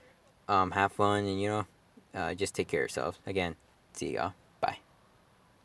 Um, have fun and you know, uh, just take care of yourselves. Again, see y'all.